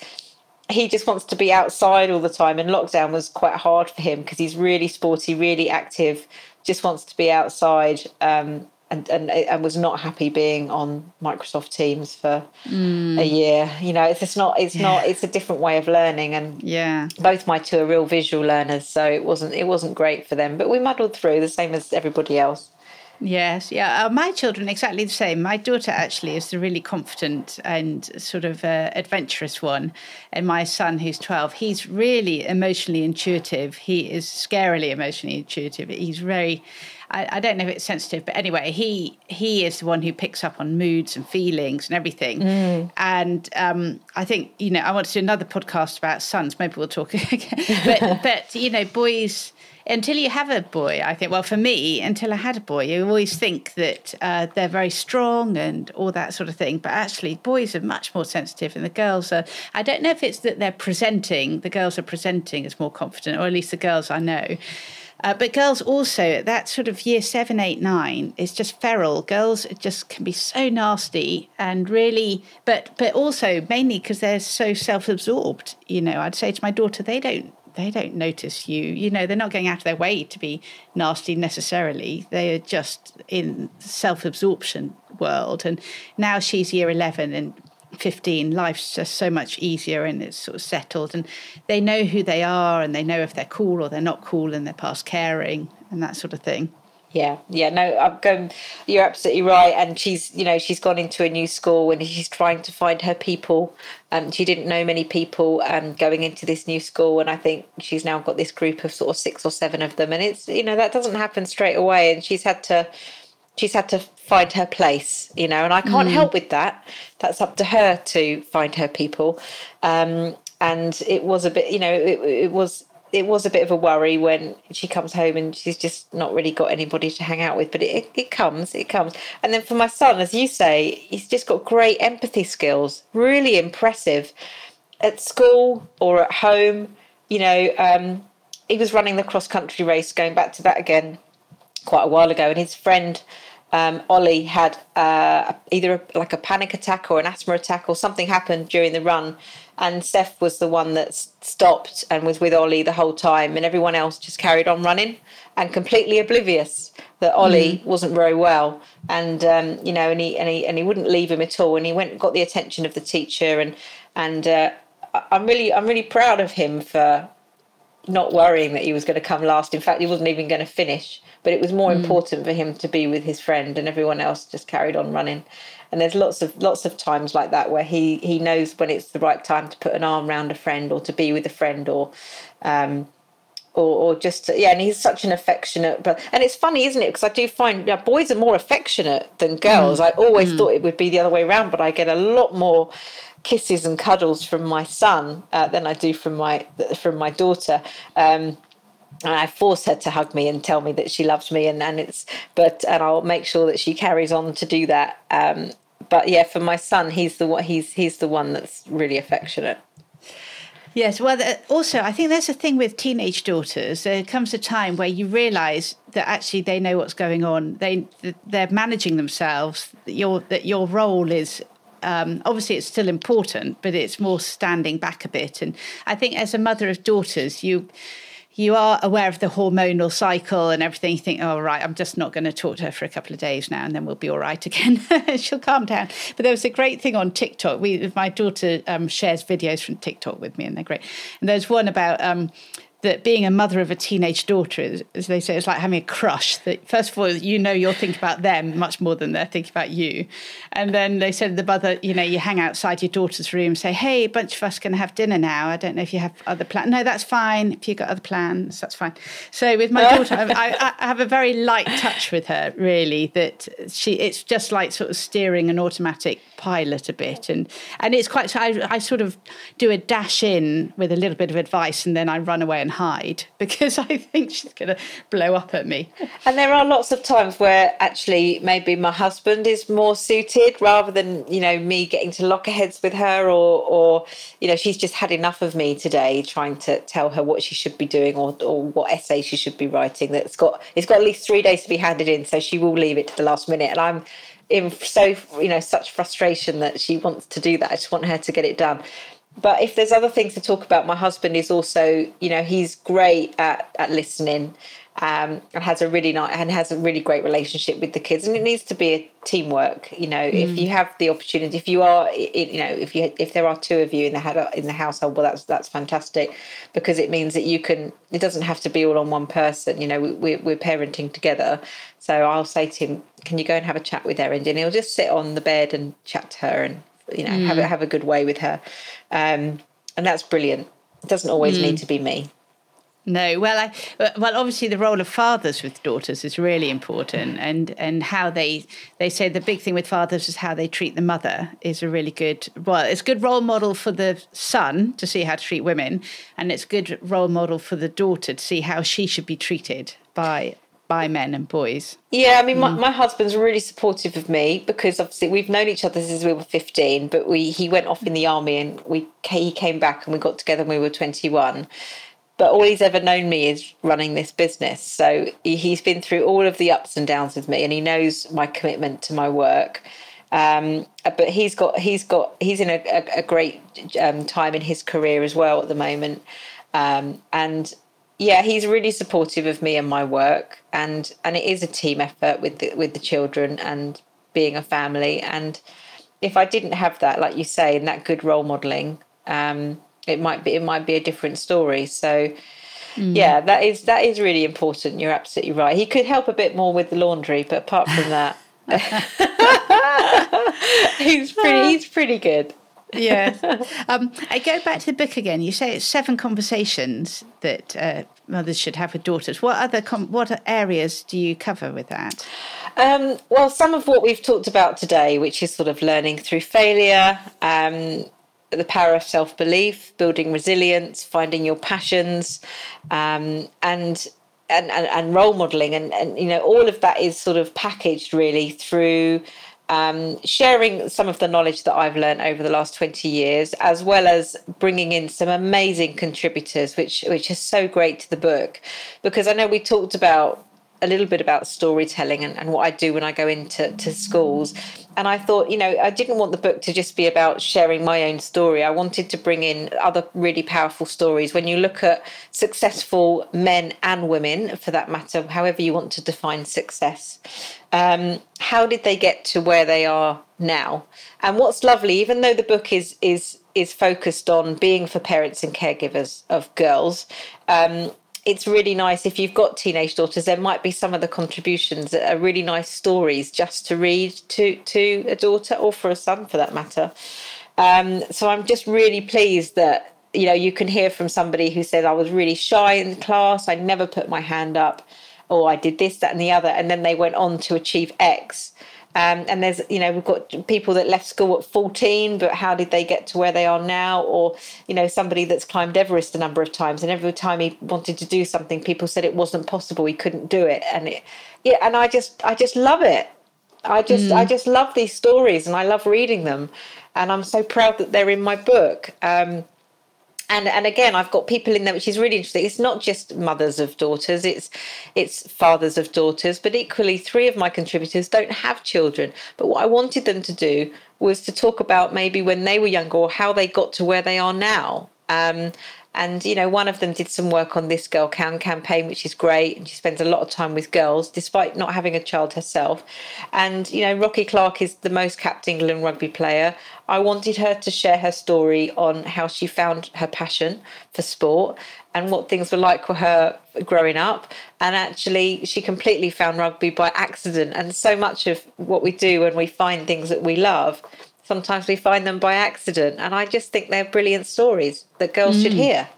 he just wants to be outside all the time, and lockdown was quite hard for him because he's really sporty, really active, just wants to be outside. Um, and, and and was not happy being on Microsoft Teams for mm. a year. You know, it's just not it's yeah. not it's a different way of learning and yeah. Both my two are real visual learners, so it wasn't it wasn't great for them, but we muddled through the same as everybody else. Yes, yeah. Uh, my children exactly the same. My daughter actually is the really confident and sort of uh, adventurous one, and my son, who's twelve, he's really emotionally intuitive. He is scarily emotionally intuitive. He's very. I, I, don't know if it's sensitive, but anyway, he he is the one who picks up on moods and feelings and everything. Mm. And um, I think you know I want to do another podcast about sons. Maybe we'll talk again. but but you know boys until you have a boy, I think, well, for me, until I had a boy, you always think that uh, they're very strong and all that sort of thing. But actually, boys are much more sensitive, and the girls are. I don't know if it's that they're presenting, the girls are presenting as more confident, or at least the girls I know. Uh, but girls also, that sort of year seven, eight, nine is just feral. Girls just can be so nasty and really, but but also mainly because they're so self-absorbed. You know, I'd say to my daughter, they don't they don't notice you. You know, they're not going out of their way to be nasty necessarily. They are just in self-absorption world. And now she's year eleven and 15 life's just so much easier and it's sort of settled. And they know who they are and they know if they're cool or they're not cool and they're past caring and that sort of thing. Yeah, yeah, no, I'm going. You're absolutely right, and she's, you know, she's gone into a new school and she's trying to find her people. Um, she didn't know many people um, going into this new school, and I think she's now got this group of sort of six or seven of them, and it's, you know, that doesn't happen straight away, and she's had to, she's had to find her place, you know, and I can't mm. help with that. That's up to her to find her people, um, and it was a bit, you know, it, it was it was a bit of a worry when she comes home and she's just not really got anybody to hang out with. But it, it comes, it comes. And then for my son, as you say, he's just got great empathy skills, really impressive. At school or at home, you know, um, he was running the cross country race, going back to that again quite a while ago, and his friend um, Ollie had uh, either a, like a panic attack or an asthma attack or something happened during the run and Steph was the one that stopped and was with Ollie the whole time, and everyone else just carried on running and completely oblivious that Ollie mm. wasn't very well, and um, you know, and he and he and he wouldn't leave him at all, and he went and got the attention of the teacher, and and uh, I'm really I'm really proud of him for not worrying that he was going to come last. In fact, he wasn't even going to finish, but it was more mm. important for him to be with his friend, and everyone else just carried on running and there's lots of lots of times like that where he he knows when it's the right time to put an arm around a friend or to be with a friend or um or, or just yeah and he's such an affectionate but and it's funny isn't it because i do find yeah, boys are more affectionate than girls mm. i always mm. thought it would be the other way around but i get a lot more kisses and cuddles from my son uh, than i do from my from my daughter um, and I force her to hug me and tell me that she loves me, and, and it's but and I'll make sure that she carries on to do that. Um, but yeah, for my son, he's the one. He's he's the one that's really affectionate. Yes, well, also, I think there's a thing with teenage daughters. There comes a time where you realise that actually they know what's going on. They they're managing themselves. That your that your role is um, obviously it's still important, but it's more standing back a bit. And I think as a mother of daughters, you you are aware of the hormonal cycle and everything. You think, oh, right, I'm just not going to talk to her for a couple of days now and then we'll be all right again. She'll calm down. But there was a great thing on TikTok. We, my daughter um, shares videos from TikTok with me and they're great. And there's one about um, that being a mother of a teenage daughter, as they say, it's like having a crush. That first of all, you know, you'll think about them much more than they're thinking about you. And then they said the mother, you know, you hang outside your daughter's room, say, "Hey, a bunch of us going to have dinner now. I don't know if you have other plans. No, that's fine. If you've got other plans, that's fine." So with my daughter, I, I have a very light touch with her. Really, that she, it's just like sort of steering an automatic pilot a bit, and and it's quite. I, I sort of do a dash in with a little bit of advice, and then I run away and hide because I think she's going to blow up at me. And there are lots of times where actually maybe my husband is more suited rather than, you know, me getting to lockerheads with her or, or, you know, she's just had enough of me today trying to tell her what she should be doing or, or what essay she should be writing that's got, it's got at least three days to be handed in. So she will leave it to the last minute. And I'm, in so you know such frustration that she wants to do that. I just want her to get it done but if there's other things to talk about, my husband is also, you know, he's great at, at listening. um, and has a really nice and has a really great relationship with the kids. And it needs to be a teamwork. You know, mm. if you have the opportunity, if you are, you know, if you if there are two of you in the in the household, well, that's that's fantastic because it means that you can. It doesn't have to be all on one person. You know, we, we're parenting together. So I'll say to him, "Can you go and have a chat with Erin?" And he'll just sit on the bed and chat to her and you know mm. have a, have a good way with her, um, and that's brilliant. It doesn't always mm. need to be me. No, well, I, well, obviously the role of fathers with daughters is really important, and and how they they say the big thing with fathers is how they treat the mother is a really good well, it's a good role model for the son to see how to treat women, and it's a good role model for the daughter to see how she should be treated by by men and boys. Yeah, I mean, my, mm. my husband's really supportive of me because obviously we've known each other since we were 15, but we he went off in the army and we he came back and we got together when we were 21 but all he's ever known me is running this business. So he's been through all of the ups and downs with me, and he knows my commitment to my work. Um, but he's got he's got he's in a, a, a great um, time in his career as well at the moment, um, and yeah, he's really supportive of me and my work, and and it is a team effort with the, with the children and being a family. And if I didn't have that, like you say, and that good role modelling, um, it might be it might be a different story. So mm. yeah, that is that is really important. You're absolutely right. He could help a bit more with the laundry, but apart from that, he's pretty he's pretty good. Yeah. Um, I go back to the book again. You say it's seven conversations that uh, mothers should have with daughters. What other com- what areas do you cover with that? Um, well, some of what we've talked about today, which is sort of learning through failure, um, the power of self belief, building resilience, finding your passions, um, and, and, and and role modeling, and and you know all of that is sort of packaged really through. Um, sharing some of the knowledge that I've learned over the last 20 years, as well as bringing in some amazing contributors, which which is so great to the book, because I know we talked about a little bit about storytelling and, and what I do when I go into to schools. And I thought, you know, I didn't want the book to just be about sharing my own story. I wanted to bring in other really powerful stories. When you look at successful men and women, for that matter, however you want to define success, um, how did they get to where they are now? And what's lovely, even though the book is is is focused on being for parents and caregivers of girls, um, it's really nice if you've got teenage daughters there might be some of the contributions that are really nice stories just to read to to a daughter or for a son for that matter. Um, so i'm just really pleased that you know you can hear from somebody who said i was really shy in class. I never put my hand up or i did this that and the other and then they went on to achieve x um, and there's, you know, we've got people that left school at 14, but how did they get to where they are now? Or, you know, somebody that's climbed Everest a number of times, and every time he wanted to do something, people said it wasn't possible, he couldn't do it. And it, yeah, and I just, I just love it. I just, mm. I just love these stories, and I love reading them, and I'm so proud that they're in my book. Um, and and again i've got people in there which is really interesting. It's not just mothers of daughters it's it's fathers of daughters but equally three of my contributors don't have children. But what i wanted them to do was to talk about maybe when they were younger or how they got to where they are now. Um, and, you know, one of them did some work on This Girl Can campaign, which is great. And she spends a lot of time with girls, despite not having a child herself. And, you know, Rocky Clark is the most capped England rugby player. I wanted her to share her story on how she found her passion for sport and what things were like for her growing up. And actually, she completely found rugby by accident. And so much of what we do when we find things that we love sometimes we find them by accident. And I just think they're brilliant stories that girls mm. should hear.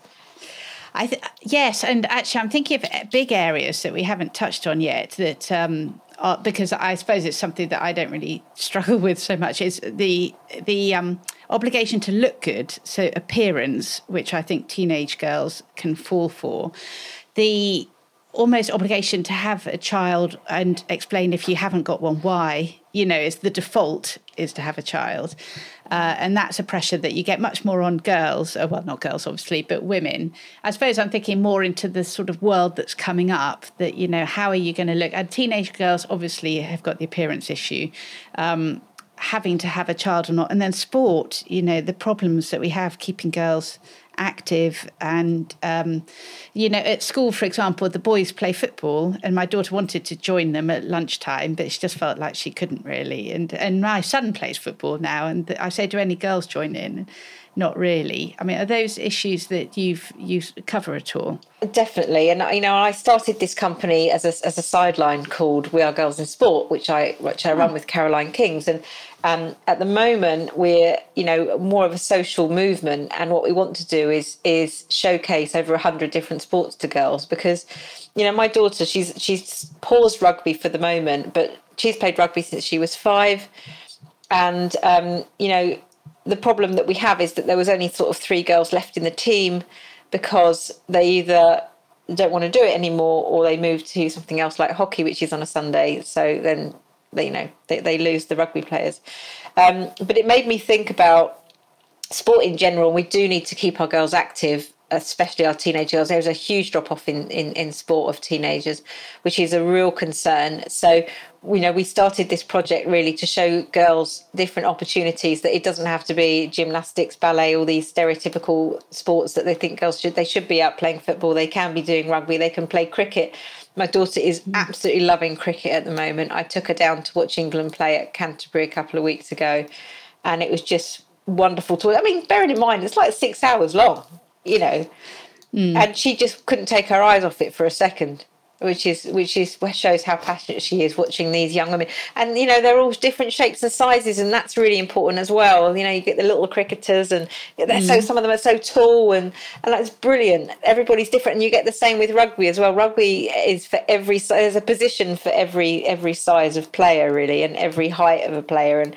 I th- yes, and actually, I'm thinking of big areas that we haven't touched on yet. That um, are, because I suppose it's something that I don't really struggle with so much is the the um, obligation to look good, so appearance, which I think teenage girls can fall for. The almost obligation to have a child and explain if you haven't got one why you know is the default is to have a child. Uh, and that's a pressure that you get much more on girls uh, well not girls obviously but women. I suppose i'm thinking more into the sort of world that's coming up that you know how are you going to look? And teenage girls obviously have got the appearance issue um, having to have a child or not. And then sport you know the problems that we have keeping girls active and um, you know at school for example the boys play football and my daughter wanted to join them at lunchtime but she just felt like she couldn't really and and my son plays football now and i say do any girls join in not really. I mean, are those issues that you've you cover at all? Definitely, and you know, I started this company as a as a sideline called We Are Girls in Sport, which I which I run hmm. with Caroline Kings, and um, at the moment we're you know more of a social movement, and what we want to do is is showcase over hundred different sports to girls because you know my daughter she's she's paused rugby for the moment, but she's played rugby since she was five and um, you know the problem that we have is that there was only sort of three girls left in the team because they either don't want to do it anymore or they move to something else like hockey, which is on a Sunday. So then you know they, they lose the rugby players. Um, but it made me think about sport in general. We do need to keep our girls active especially our teenage girls, there's a huge drop off in, in, in sport of teenagers, which is a real concern. So, you know, we started this project really to show girls different opportunities that it doesn't have to be gymnastics, ballet, all these stereotypical sports that they think girls should, they should be out playing football. They can be doing rugby, they can play cricket. My daughter is absolutely loving cricket at the moment. I took her down to watch England play at Canterbury a couple of weeks ago, and it was just wonderful to. I mean, bearing in mind, it's like six hours long you know. Mm. And she just couldn't take her eyes off it for a second, which is which is shows how passionate she is watching these young women. And you know they're all different shapes and sizes, and that's really important as well. You know, you get the little cricketers, and they're mm. so some of them are so tall, and and that's brilliant. Everybody's different, and you get the same with rugby as well. Rugby is for every there's a position for every every size of player really, and every height of a player, and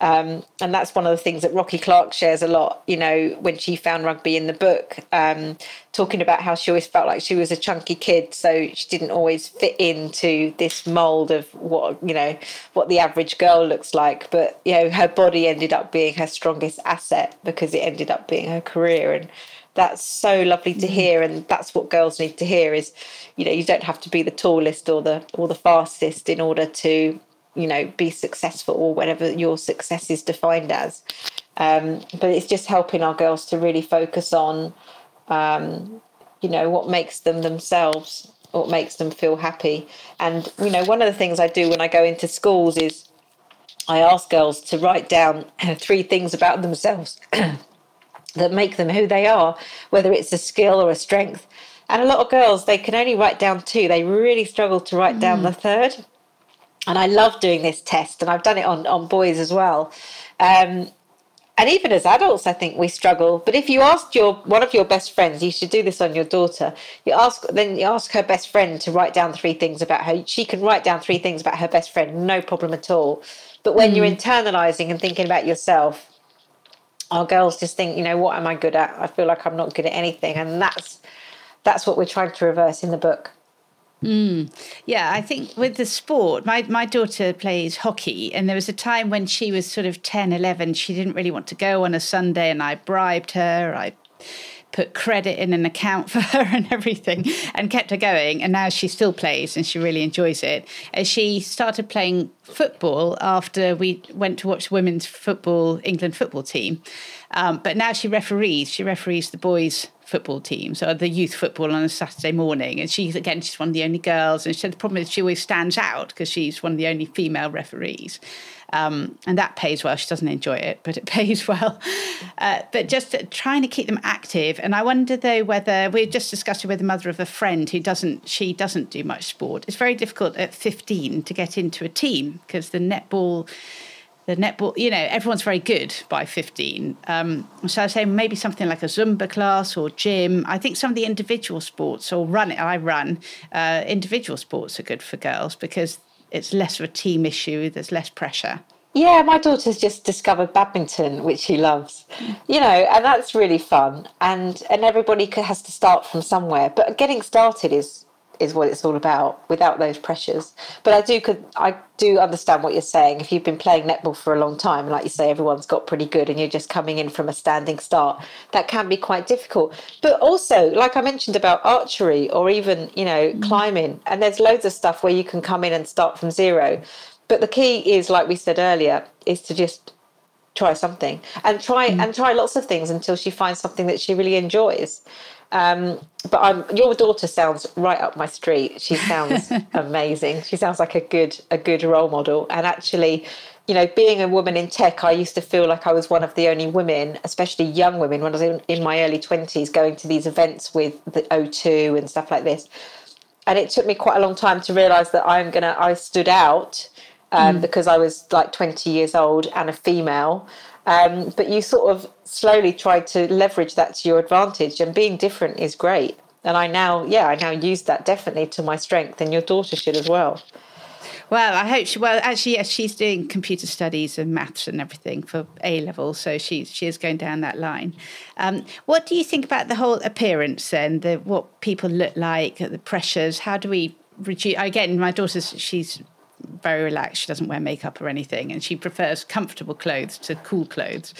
um, and that's one of the things that Rocky Clark shares a lot, you know, when she found rugby in the book, um, talking about how she always felt like she was a chunky kid, so she didn't always fit into this mold of what, you know, what the average girl looks like. But, you know, her body ended up being her strongest asset because it ended up being her career. And that's so lovely to mm. hear. And that's what girls need to hear is, you know, you don't have to be the tallest or the, or the fastest in order to you know be successful or whatever your success is defined as. Um, but it's just helping our girls to really focus on um, you know what makes them themselves what makes them feel happy. And you know one of the things i do when i go into schools is i ask girls to write down three things about themselves that make them who they are whether it's a skill or a strength. And a lot of girls they can only write down two. They really struggle to write mm. down the third and I love doing this test, and I've done it on on boys as well. Um, and even as adults, I think we struggle. But if you ask your one of your best friends, you should do this on your daughter. You ask then you ask her best friend to write down three things about her. She can write down three things about her best friend, no problem at all. But when mm. you're internalizing and thinking about yourself, our girls just think, you know, what am I good at? I feel like I'm not good at anything, and that's that's what we're trying to reverse in the book. Mm. Yeah, I think with the sport, my, my daughter plays hockey, and there was a time when she was sort of 10, 11, she didn't really want to go on a Sunday, and I bribed her. I put credit in an account for her and everything and kept her going. And now she still plays and she really enjoys it. As she started playing football after we went to watch women's football, England football team. Um, but now she referees. She referees the boys' football team, so the youth football on a Saturday morning. And she's again, she's one of the only girls. And she said the problem is she always stands out because she's one of the only female referees. Um, and that pays well. She doesn't enjoy it, but it pays well. Uh, but just trying to keep them active. And I wonder though whether we're just discussing with the mother of a friend who doesn't, she doesn't do much sport. It's very difficult at 15 to get into a team because the netball the netball, you know, everyone's very good by 15. Um, so I say maybe something like a Zumba class or gym. I think some of the individual sports or run, it I run, uh, individual sports are good for girls because it's less of a team issue, there's less pressure. Yeah, my daughter's just discovered badminton, which she loves. You know, and that's really fun. And and everybody has to start from somewhere. But getting started is is what it's all about without those pressures. But I do could I do understand what you're saying. If you've been playing netball for a long time, like you say, everyone's got pretty good, and you're just coming in from a standing start, that can be quite difficult. But also, like I mentioned about archery or even you know mm. climbing, and there's loads of stuff where you can come in and start from zero. But the key is, like we said earlier, is to just try something and try mm. and try lots of things until she finds something that she really enjoys. Um, but I'm, your daughter sounds right up my street. She sounds amazing. She sounds like a good a good role model. And actually, you know, being a woman in tech, I used to feel like I was one of the only women, especially young women, when I was in, in my early twenties, going to these events with the O2 and stuff like this. And it took me quite a long time to realise that I'm gonna. I stood out um, mm. because I was like 20 years old and a female. Um, but you sort of slowly try to leverage that to your advantage, and being different is great. And I now, yeah, I now use that definitely to my strength, and your daughter should as well. Well, I hope she. Well, actually, yes, she's doing computer studies and maths and everything for A level, so she she is going down that line. Um, what do you think about the whole appearance then? the what people look like, the pressures? How do we reduce? Again, my daughter's she's very relaxed. She doesn't wear makeup or anything, and she prefers comfortable clothes to cool clothes.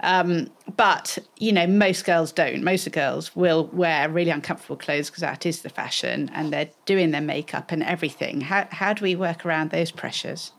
Um, but you know, most girls don't. Most of the girls will wear really uncomfortable clothes because that is the fashion, and they're doing their makeup and everything. How how do we work around those pressures?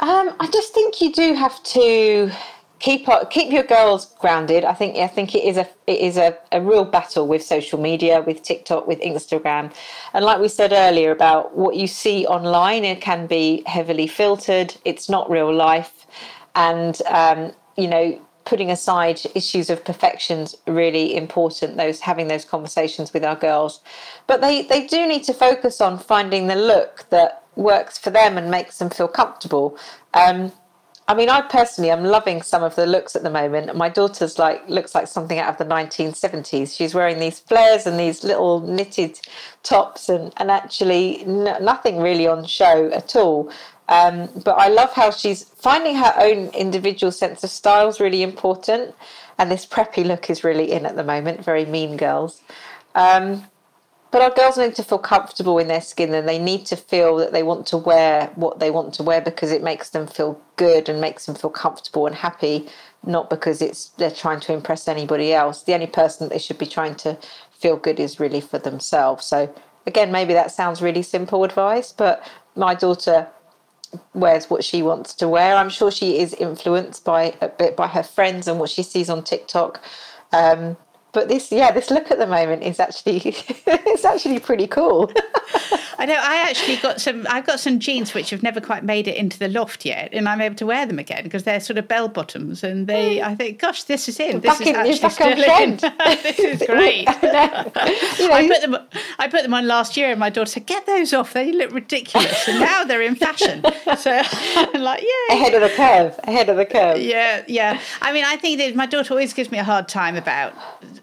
Um, I just think you do have to keep keep your girls grounded. I think I think it is a it is a, a real battle with social media, with TikTok, with Instagram, and like we said earlier about what you see online, it can be heavily filtered. It's not real life, and um, you know putting aside issues of perfection's really important those having those conversations with our girls but they they do need to focus on finding the look that works for them and makes them feel comfortable um, I mean, I personally am loving some of the looks at the moment. My daughter's like looks like something out of the 1970s. She's wearing these flares and these little knitted tops, and and actually n- nothing really on show at all. Um, but I love how she's finding her own individual sense of style is really important, and this preppy look is really in at the moment. Very mean girls. Um, but our girls need to feel comfortable in their skin and they need to feel that they want to wear what they want to wear because it makes them feel good and makes them feel comfortable and happy not because it's they're trying to impress anybody else. The only person they should be trying to feel good is really for themselves. So again maybe that sounds really simple advice but my daughter wears what she wants to wear. I'm sure she is influenced by a bit by her friends and what she sees on tiktok. Um, but this yeah this look at the moment is actually it's actually pretty cool. I know i actually got some i've got some jeans which have never quite made it into the loft yet and i'm able to wear them again because they're sort of bell bottoms and they mm. i think gosh this is in this back is in, actually still in this is great. You know, I put them i put them on last year and my daughter said get those off they look ridiculous. And now they're in fashion. So i'm like yeah ahead of the curve ahead of the curve. Yeah yeah. I mean i think that my daughter always gives me a hard time about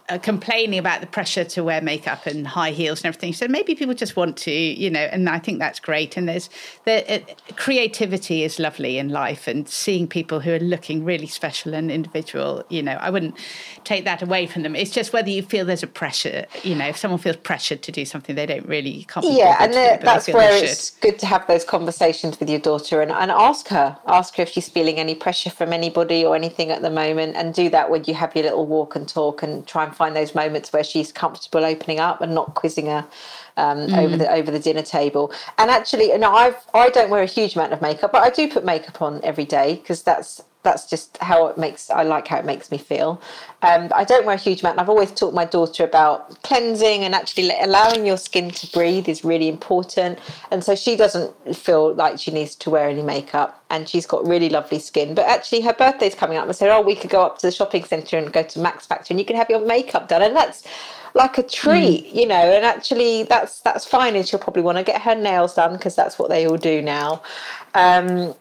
uh, complaining about the pressure to wear makeup and high heels and everything. So maybe people just want to, you know, and I think that's great. And there's the uh, creativity is lovely in life, and seeing people who are looking really special and individual. You know, I wouldn't take that away from them. It's just whether you feel there's a pressure. You know, if someone feels pressured to do something they don't really can't. Yeah, and the, that's where it's good to have those conversations with your daughter and, and ask her, ask her if she's feeling any pressure from anybody or anything at the moment, and do that when you have your little walk and talk and try and find those moments where she's comfortable opening up and not quizzing her um, mm. over the over the dinner table. And actually, you know, I've I don't wear a huge amount of makeup, but I do put makeup on every day because that's that's just how it makes I like how it makes me feel. Um, I don't wear a huge amount. I've always taught my daughter about cleansing and actually allowing your skin to breathe is really important. And so she doesn't feel like she needs to wear any makeup, and she's got really lovely skin. But actually, her birthday's coming up. I said, oh, we could go up to the shopping centre and go to Max Factor, and you can have your makeup done, and that's like a treat, mm. you know. And actually, that's that's fine, and she'll probably want to get her nails done because that's what they all do now. Um,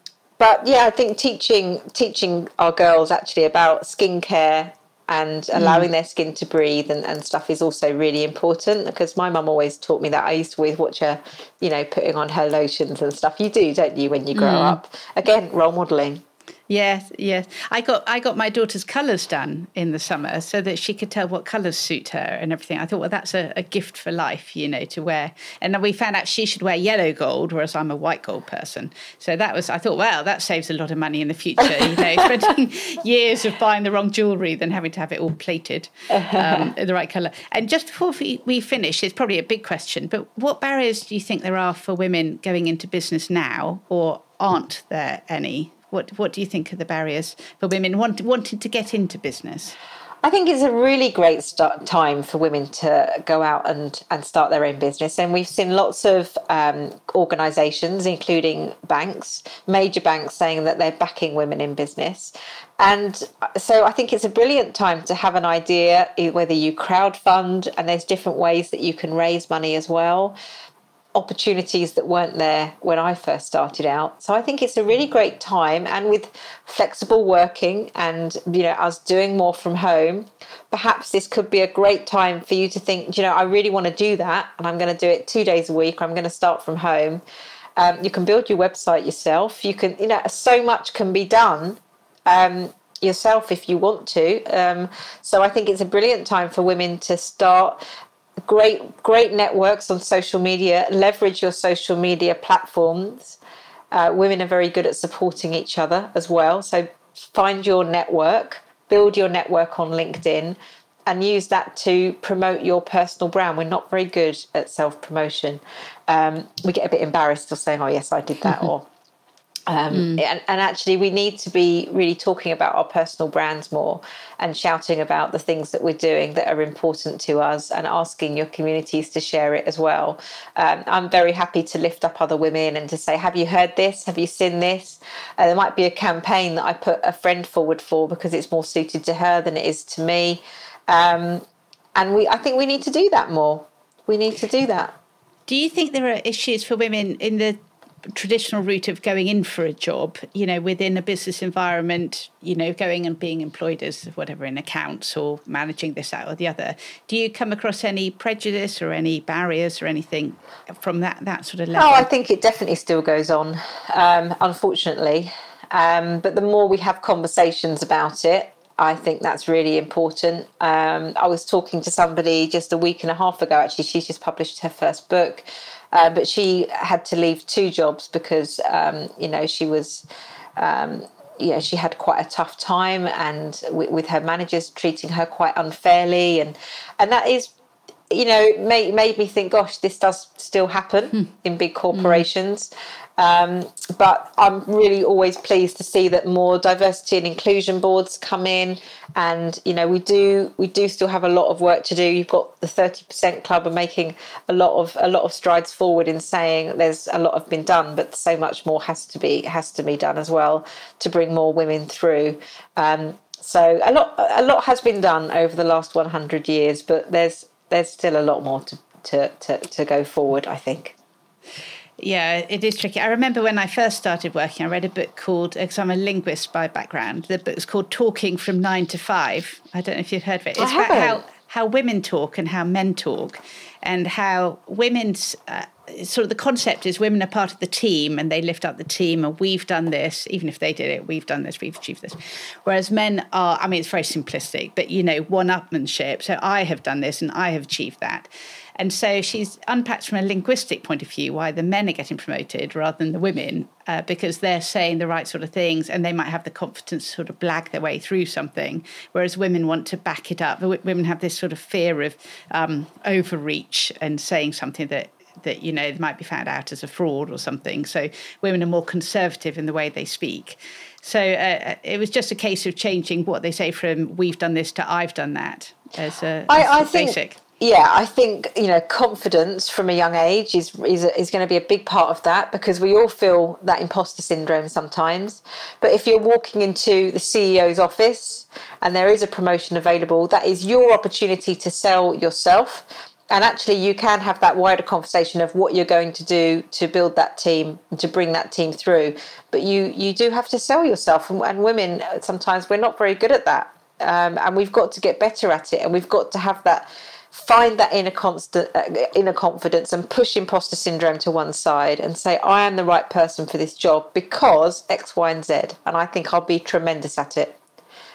but yeah, I think teaching teaching our girls actually about skincare and hmm. allowing mm. their skin to breathe and, and stuff is also really important because my mum always taught me that. I used to always watch her, you know, putting on her lotions and stuff. You do, don't you, when you grow mm. up? Again, role modelling. Yes, yes. I got I got my daughter's colours done in the summer so that she could tell what colours suit her and everything. I thought, well, that's a, a, gift for life, you know, to wear. And then we found out she should wear yellow gold, whereas I'm a white gold person. So that was I thought, well, that saves a lot of money in the future, you know, spending years of buying the wrong jewellery than having to have it all plated um, the right colour. And just before we, we finish, it's probably a big question, but what barriers do you think there are for women going into business now, or aren't there any? What What do you think are the barriers for women want, wanting to get into business? I think it's a really great time for women to go out and, and start their own business. And we've seen lots of um, organisations, including banks, major banks, saying that they're backing women in business. And so I think it's a brilliant time to have an idea, whether you crowdfund, and there's different ways that you can raise money as well opportunities that weren't there when I first started out. So I think it's a really great time and with flexible working and you know us doing more from home, perhaps this could be a great time for you to think, you know, I really want to do that and I'm going to do it 2 days a week. I'm going to start from home. Um, you can build your website yourself. You can, you know, so much can be done um, yourself if you want to. Um, so I think it's a brilliant time for women to start great great networks on social media. Leverage your social media platforms. Uh, women are very good at supporting each other as well. So find your network build your network on linkedin and use that to promote your personal brand. We're not very good at self promotion um, we get a bit embarrassed of saying oh yes i did that or um, mm. and, and, actually, we need to be really talking about our personal brands more and shouting about the things that we're doing that are important to us and asking your communities to share it as well. Um, I'm very happy to lift up other women and to say, Have you heard this? Have you seen this? Uh, there might be a campaign that I put a friend forward for because it's more suited to her than it is to me. Um, and we, I think we need to do that more. We need to do that. Do you think there are issues for women in the traditional route of going in for a job, you know, within a business environment, you know, going and being employed as whatever in accounts or managing this out or the other. Do you come across any prejudice or any barriers or anything from that that sort of level? Oh, I think it definitely still goes on, um, unfortunately. Um, but the more we have conversations about it, I think that's really important. Um, I was talking to somebody just a week and a half ago. Actually, she's just published her first book, uh, but she had to leave two jobs because um, you know she was. Um, yeah, she had quite a tough time, and with, with, her managers treating her quite unfairly, and and that is, you know, made made me think, gosh, this does still happen hmm. in big corporations. Um, but I'm really always pleased to see that more diversity and inclusion boards come in, and you know we do we do still have a lot of work to do. You've got the 30% club are making a lot of a lot of strides forward in saying there's a lot of been done, but so much more has to be has to be done as well to bring more women through. Um, so a lot a lot has been done over the last 100 years, but there's there's still a lot more to to, to, to go forward. I think. Yeah, it is tricky. I remember when I first started working, I read a book called, because I'm a linguist by background, the book's called Talking from Nine to Five. I don't know if you've heard of it. It's about how, how women talk and how men talk, and how women's uh, sort of the concept is women are part of the team and they lift up the team and we've done this, even if they did it, we've done this, we've achieved this. Whereas men are, I mean, it's very simplistic, but you know, one upmanship. So I have done this and I have achieved that. And so she's unpacked from a linguistic point of view why the men are getting promoted rather than the women, uh, because they're saying the right sort of things and they might have the confidence to sort of blag their way through something, whereas women want to back it up. Women have this sort of fear of um, overreach and saying something that that you know they might be found out as a fraud or something. So women are more conservative in the way they speak. So uh, uh it was just a case of changing what they say from "we've done this" to "I've done that" as a, I, as I basic. Think- yeah, I think you know confidence from a young age is is is going to be a big part of that because we all feel that imposter syndrome sometimes. But if you're walking into the CEO's office and there is a promotion available, that is your opportunity to sell yourself. And actually, you can have that wider conversation of what you're going to do to build that team, to bring that team through. But you you do have to sell yourself, and, and women sometimes we're not very good at that, um, and we've got to get better at it, and we've got to have that find that inner constant uh, inner confidence and push imposter syndrome to one side and say I am the right person for this job because X, Y, and Z, and I think I'll be tremendous at it.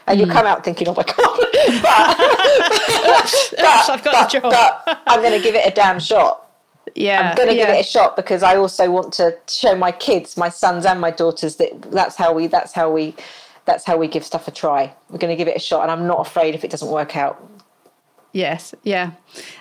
And you come out thinking, "Oh my god!" but, Oops, but, I've got but, the job. but I'm going to give it a damn shot. Yeah, I'm going to yeah. give it a shot because I also want to show my kids, my sons and my daughters that that's how we that's how we that's how we give stuff a try. We're going to give it a shot, and I'm not afraid if it doesn't work out Yes, yeah,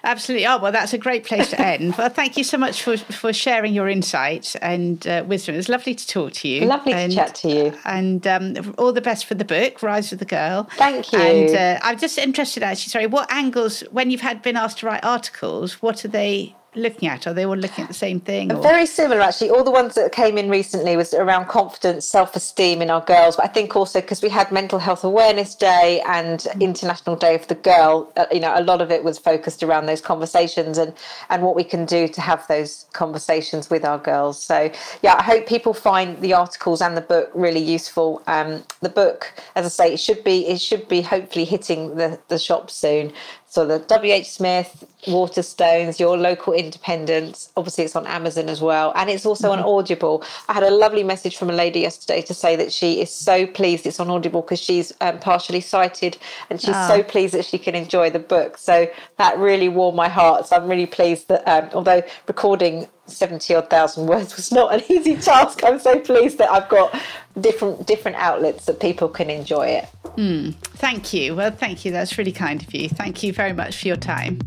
absolutely. Oh well, that's a great place to end. well, thank you so much for for sharing your insights and uh, wisdom. It was lovely to talk to you. Lovely and, to chat to you. And um, all the best for the book, Rise of the Girl. Thank you. And uh, I'm just interested, actually. Sorry, what angles when you've had been asked to write articles? What are they looking at? Are they all looking at the same thing? Or? Very similar, actually. All the ones that came in recently was around confidence, self-esteem in our girls. But I think also because we had Mental Health Awareness Day and International Day of the Girl, uh, you know, a lot of it was focused around those conversations and and what we can do to have those conversations with our girls. So yeah, I hope people find the articles and the book really useful. Um, the book, as I say, it should be it should be hopefully hitting the the shops soon. So the WH Smith, Waterstones, your local independents. Obviously, it's on Amazon as well, and it's also mm-hmm. on Audible. I had a lovely message from a lady yesterday to say that she is so pleased it's on Audible because she's um, partially sighted, and she's oh. so pleased that she can enjoy the book. So that really warmed my heart. So I'm really pleased that um, although recording 70 odd thousand words was not an easy task. I'm so pleased that I've got different different outlets that people can enjoy it. Mm, thank you. Well, thank you. That's really kind of you. Thank you very much for your time.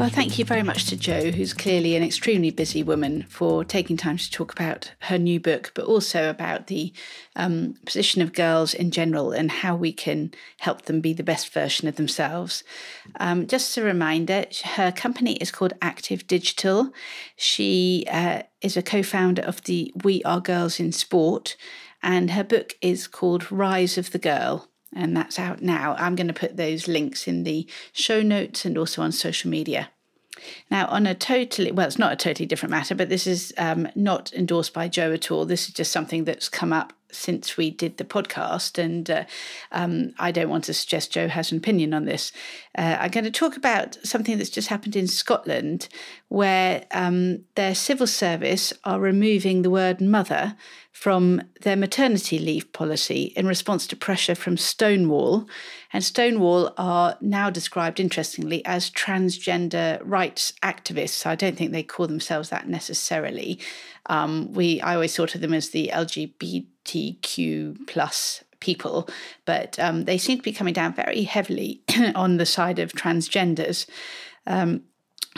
Well, thank you very much to Jo, who's clearly an extremely busy woman, for taking time to talk about her new book, but also about the um, position of girls in general and how we can help them be the best version of themselves. Um, just a reminder her company is called Active Digital. She uh, is a co founder of the We Are Girls in Sport, and her book is called Rise of the Girl and that's out now. I'm going to put those links in the show notes and also on social media. Now, on a totally, well, it's not a totally different matter, but this is um, not endorsed by Jo at all. This is just something that's come up since we did the podcast, and uh, um, I don't want to suggest Jo has an opinion on this. Uh, I'm going to talk about something that's just happened in Scotland, where um, their civil service are removing the word mother from their maternity leave policy in response to pressure from Stonewall. And Stonewall are now described, interestingly, as transgender rights activists. I don't think they call themselves that necessarily. Um, we I always thought of them as the LGBTQ plus people, but um, they seem to be coming down very heavily on the side of transgenders. Um,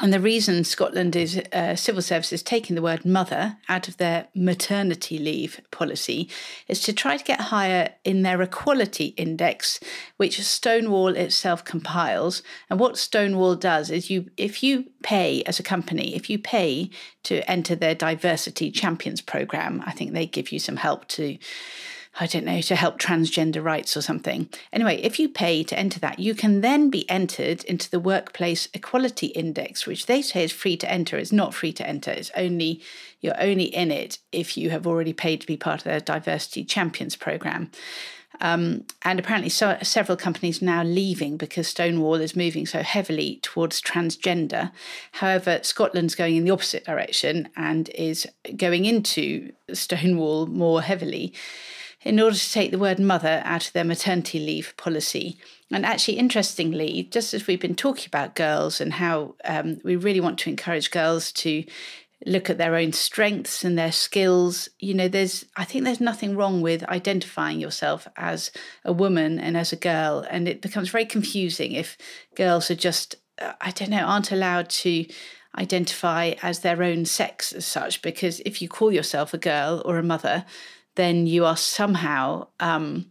and the reason Scotland is uh, civil service is taking the word mother out of their maternity leave policy is to try to get higher in their equality index, which Stonewall itself compiles. And what Stonewall does is you if you pay as a company, if you pay to enter their diversity champions program, I think they give you some help to I don't know, to help transgender rights or something. Anyway, if you pay to enter that, you can then be entered into the Workplace Equality Index, which they say is free to enter. It's not free to enter. It's only you're only in it if you have already paid to be part of their Diversity Champions program. Um, and apparently, so, several companies now leaving because Stonewall is moving so heavily towards transgender. However, Scotland's going in the opposite direction and is going into Stonewall more heavily in order to take the word mother out of their maternity leave policy. And actually, interestingly, just as we've been talking about girls and how um, we really want to encourage girls to look at their own strengths and their skills you know there's i think there's nothing wrong with identifying yourself as a woman and as a girl and it becomes very confusing if girls are just uh, i don't know aren't allowed to identify as their own sex as such because if you call yourself a girl or a mother then you are somehow um,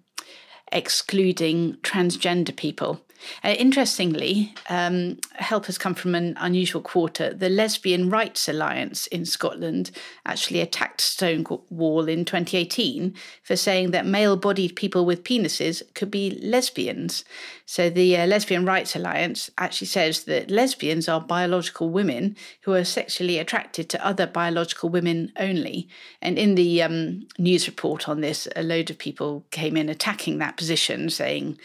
excluding transgender people. Uh, interestingly, um, help has come from an unusual quarter. The Lesbian Rights Alliance in Scotland actually attacked Stonewall in 2018 for saying that male bodied people with penises could be lesbians. So, the uh, Lesbian Rights Alliance actually says that lesbians are biological women who are sexually attracted to other biological women only. And in the um, news report on this, a load of people came in attacking that position, saying,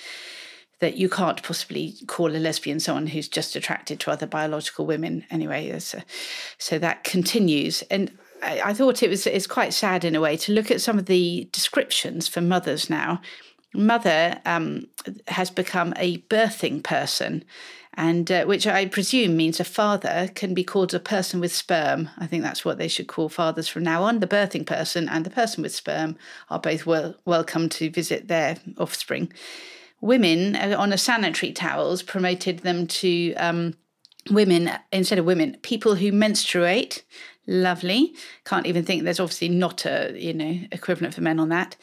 that you can't possibly call a lesbian someone who's just attracted to other biological women anyway. A, so that continues. And I, I, thought it was it's quite sad in a way to look at some of the descriptions for mothers now. Mother um, has become a birthing person. and uh, which I presume means a father can be called a person with sperm. I think that's what they should call fathers from now on. The birthing person and the person with sperm are both well, welcome to visit their offspring. Women uh, on a sanitary towels promoted them to um, women instead of women, people who menstruate. Lovely. Can't even think there's obviously not a you know equivalent for men on that.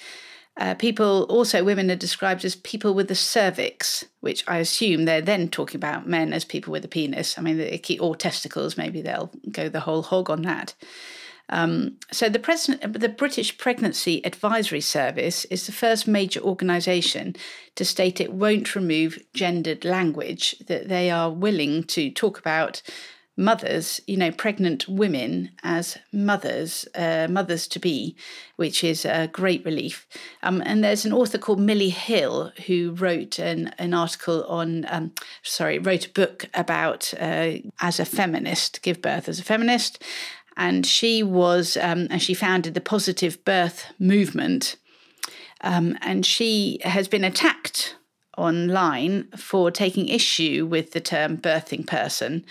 Uh, people, also women, are described as people with the cervix, which I assume they're then talking about men as people with a penis. I mean, or testicles, maybe they'll go the whole hog on that. Um, so the, president, the British Pregnancy Advisory Service is the first major organisation to state it won't remove gendered language, that they are willing to talk about mothers, you know, pregnant women as mothers, uh, mothers to be, which is a great relief. Um, and there's an author called Milli Hill who wrote an, an article on, um, sorry, wrote a book about uh, as a feminist, give birth as a feminist. And she was, um, and she founded the Positive Birth Movement. Um, and she has been attacked online for taking issue with the term birthing person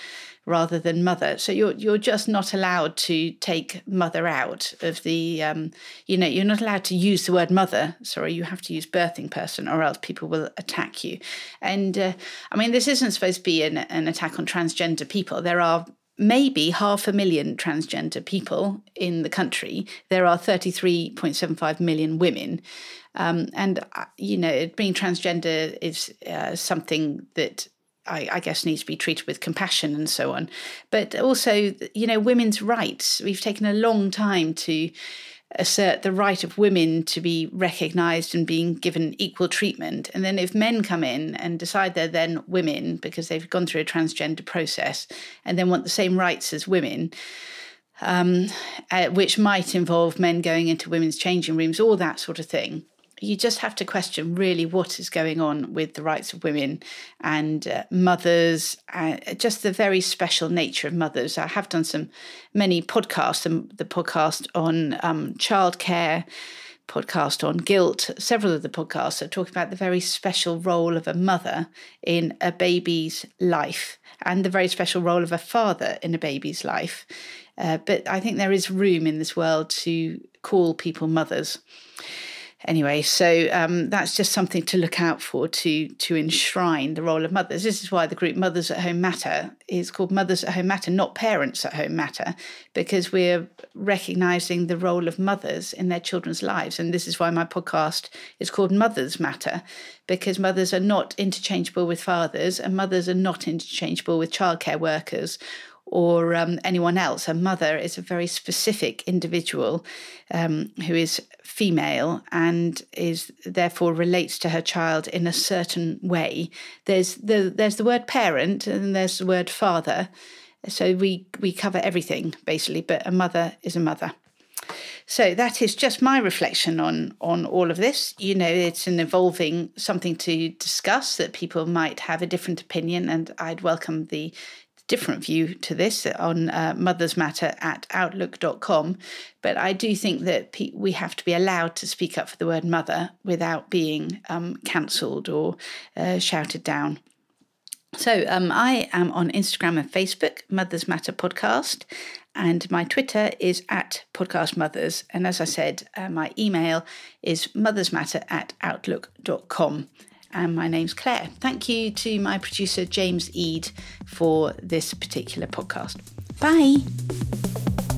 rather than mother. So you're you're just not allowed to take mother out of the um, you know you're not allowed to use the word mother. Sorry, you have to use birthing person, or else people will attack you. And uh, I mean, this isn't supposed to be an, an attack on transgender people. There are maybe half a million transgender people in the country. There are 33.75 million women. Um, and, uh, you know, being transgender is uh, something that I, I, guess needs to be treated with compassion and so on. But also, you know, women's rights. We've taken a long time to assert the right of women to be recognised and being given equal treatment. And then if men come in and decide they're then women because they've gone through a transgender process and then want the same rights as women, um, uh, which might involve men going into women's changing rooms, all that sort of thing you just have to question really what is going on with the rights of women and uh, mothers, uh, just the very special nature of mothers. I have done some many podcasts, the, the podcast on um, childcare, podcast on guilt. Several of the podcasts are talking about the very special role of a mother in a baby's life and the very special role of a father in a baby's life. Uh, but I think there is room in this world to call people mothers anyway, so um, that's just something to look out for to to enshrine the role of mothers. This is why the group Mothers at Home Matter is called Mothers at Home Matter, not Parents at Home Matter, because we're recognizing the role of mothers in their children's lives. And this is why my podcast is called Mothers Matter, because mothers are not interchangeable with fathers, and mothers are not interchangeable with childcare workers or um, anyone else. A mother is a very specific individual um, who is female and is therefore relates to her child in a certain way. There's the there's the word parent and there's the word father. So we we cover everything basically, but a mother is a mother. So that is just my reflection on on all of this. You know, it's an evolving something to discuss that people might have a different opinion, and I'd welcome the different view to this on uh, Mothers Matter at outlook.com. But I do think that pe- we have to be allowed to speak up for the word mother without being um, cancelled or uh, shouted down. So um, I am on Instagram and Facebook, Mothers Matter Podcast, and my Twitter is at Podcast Mothers. And as I said, uh, my email is mothersmatter at outlook.com and my name's Claire. Thank you to my producer, James Ead, for this particular podcast. Bye.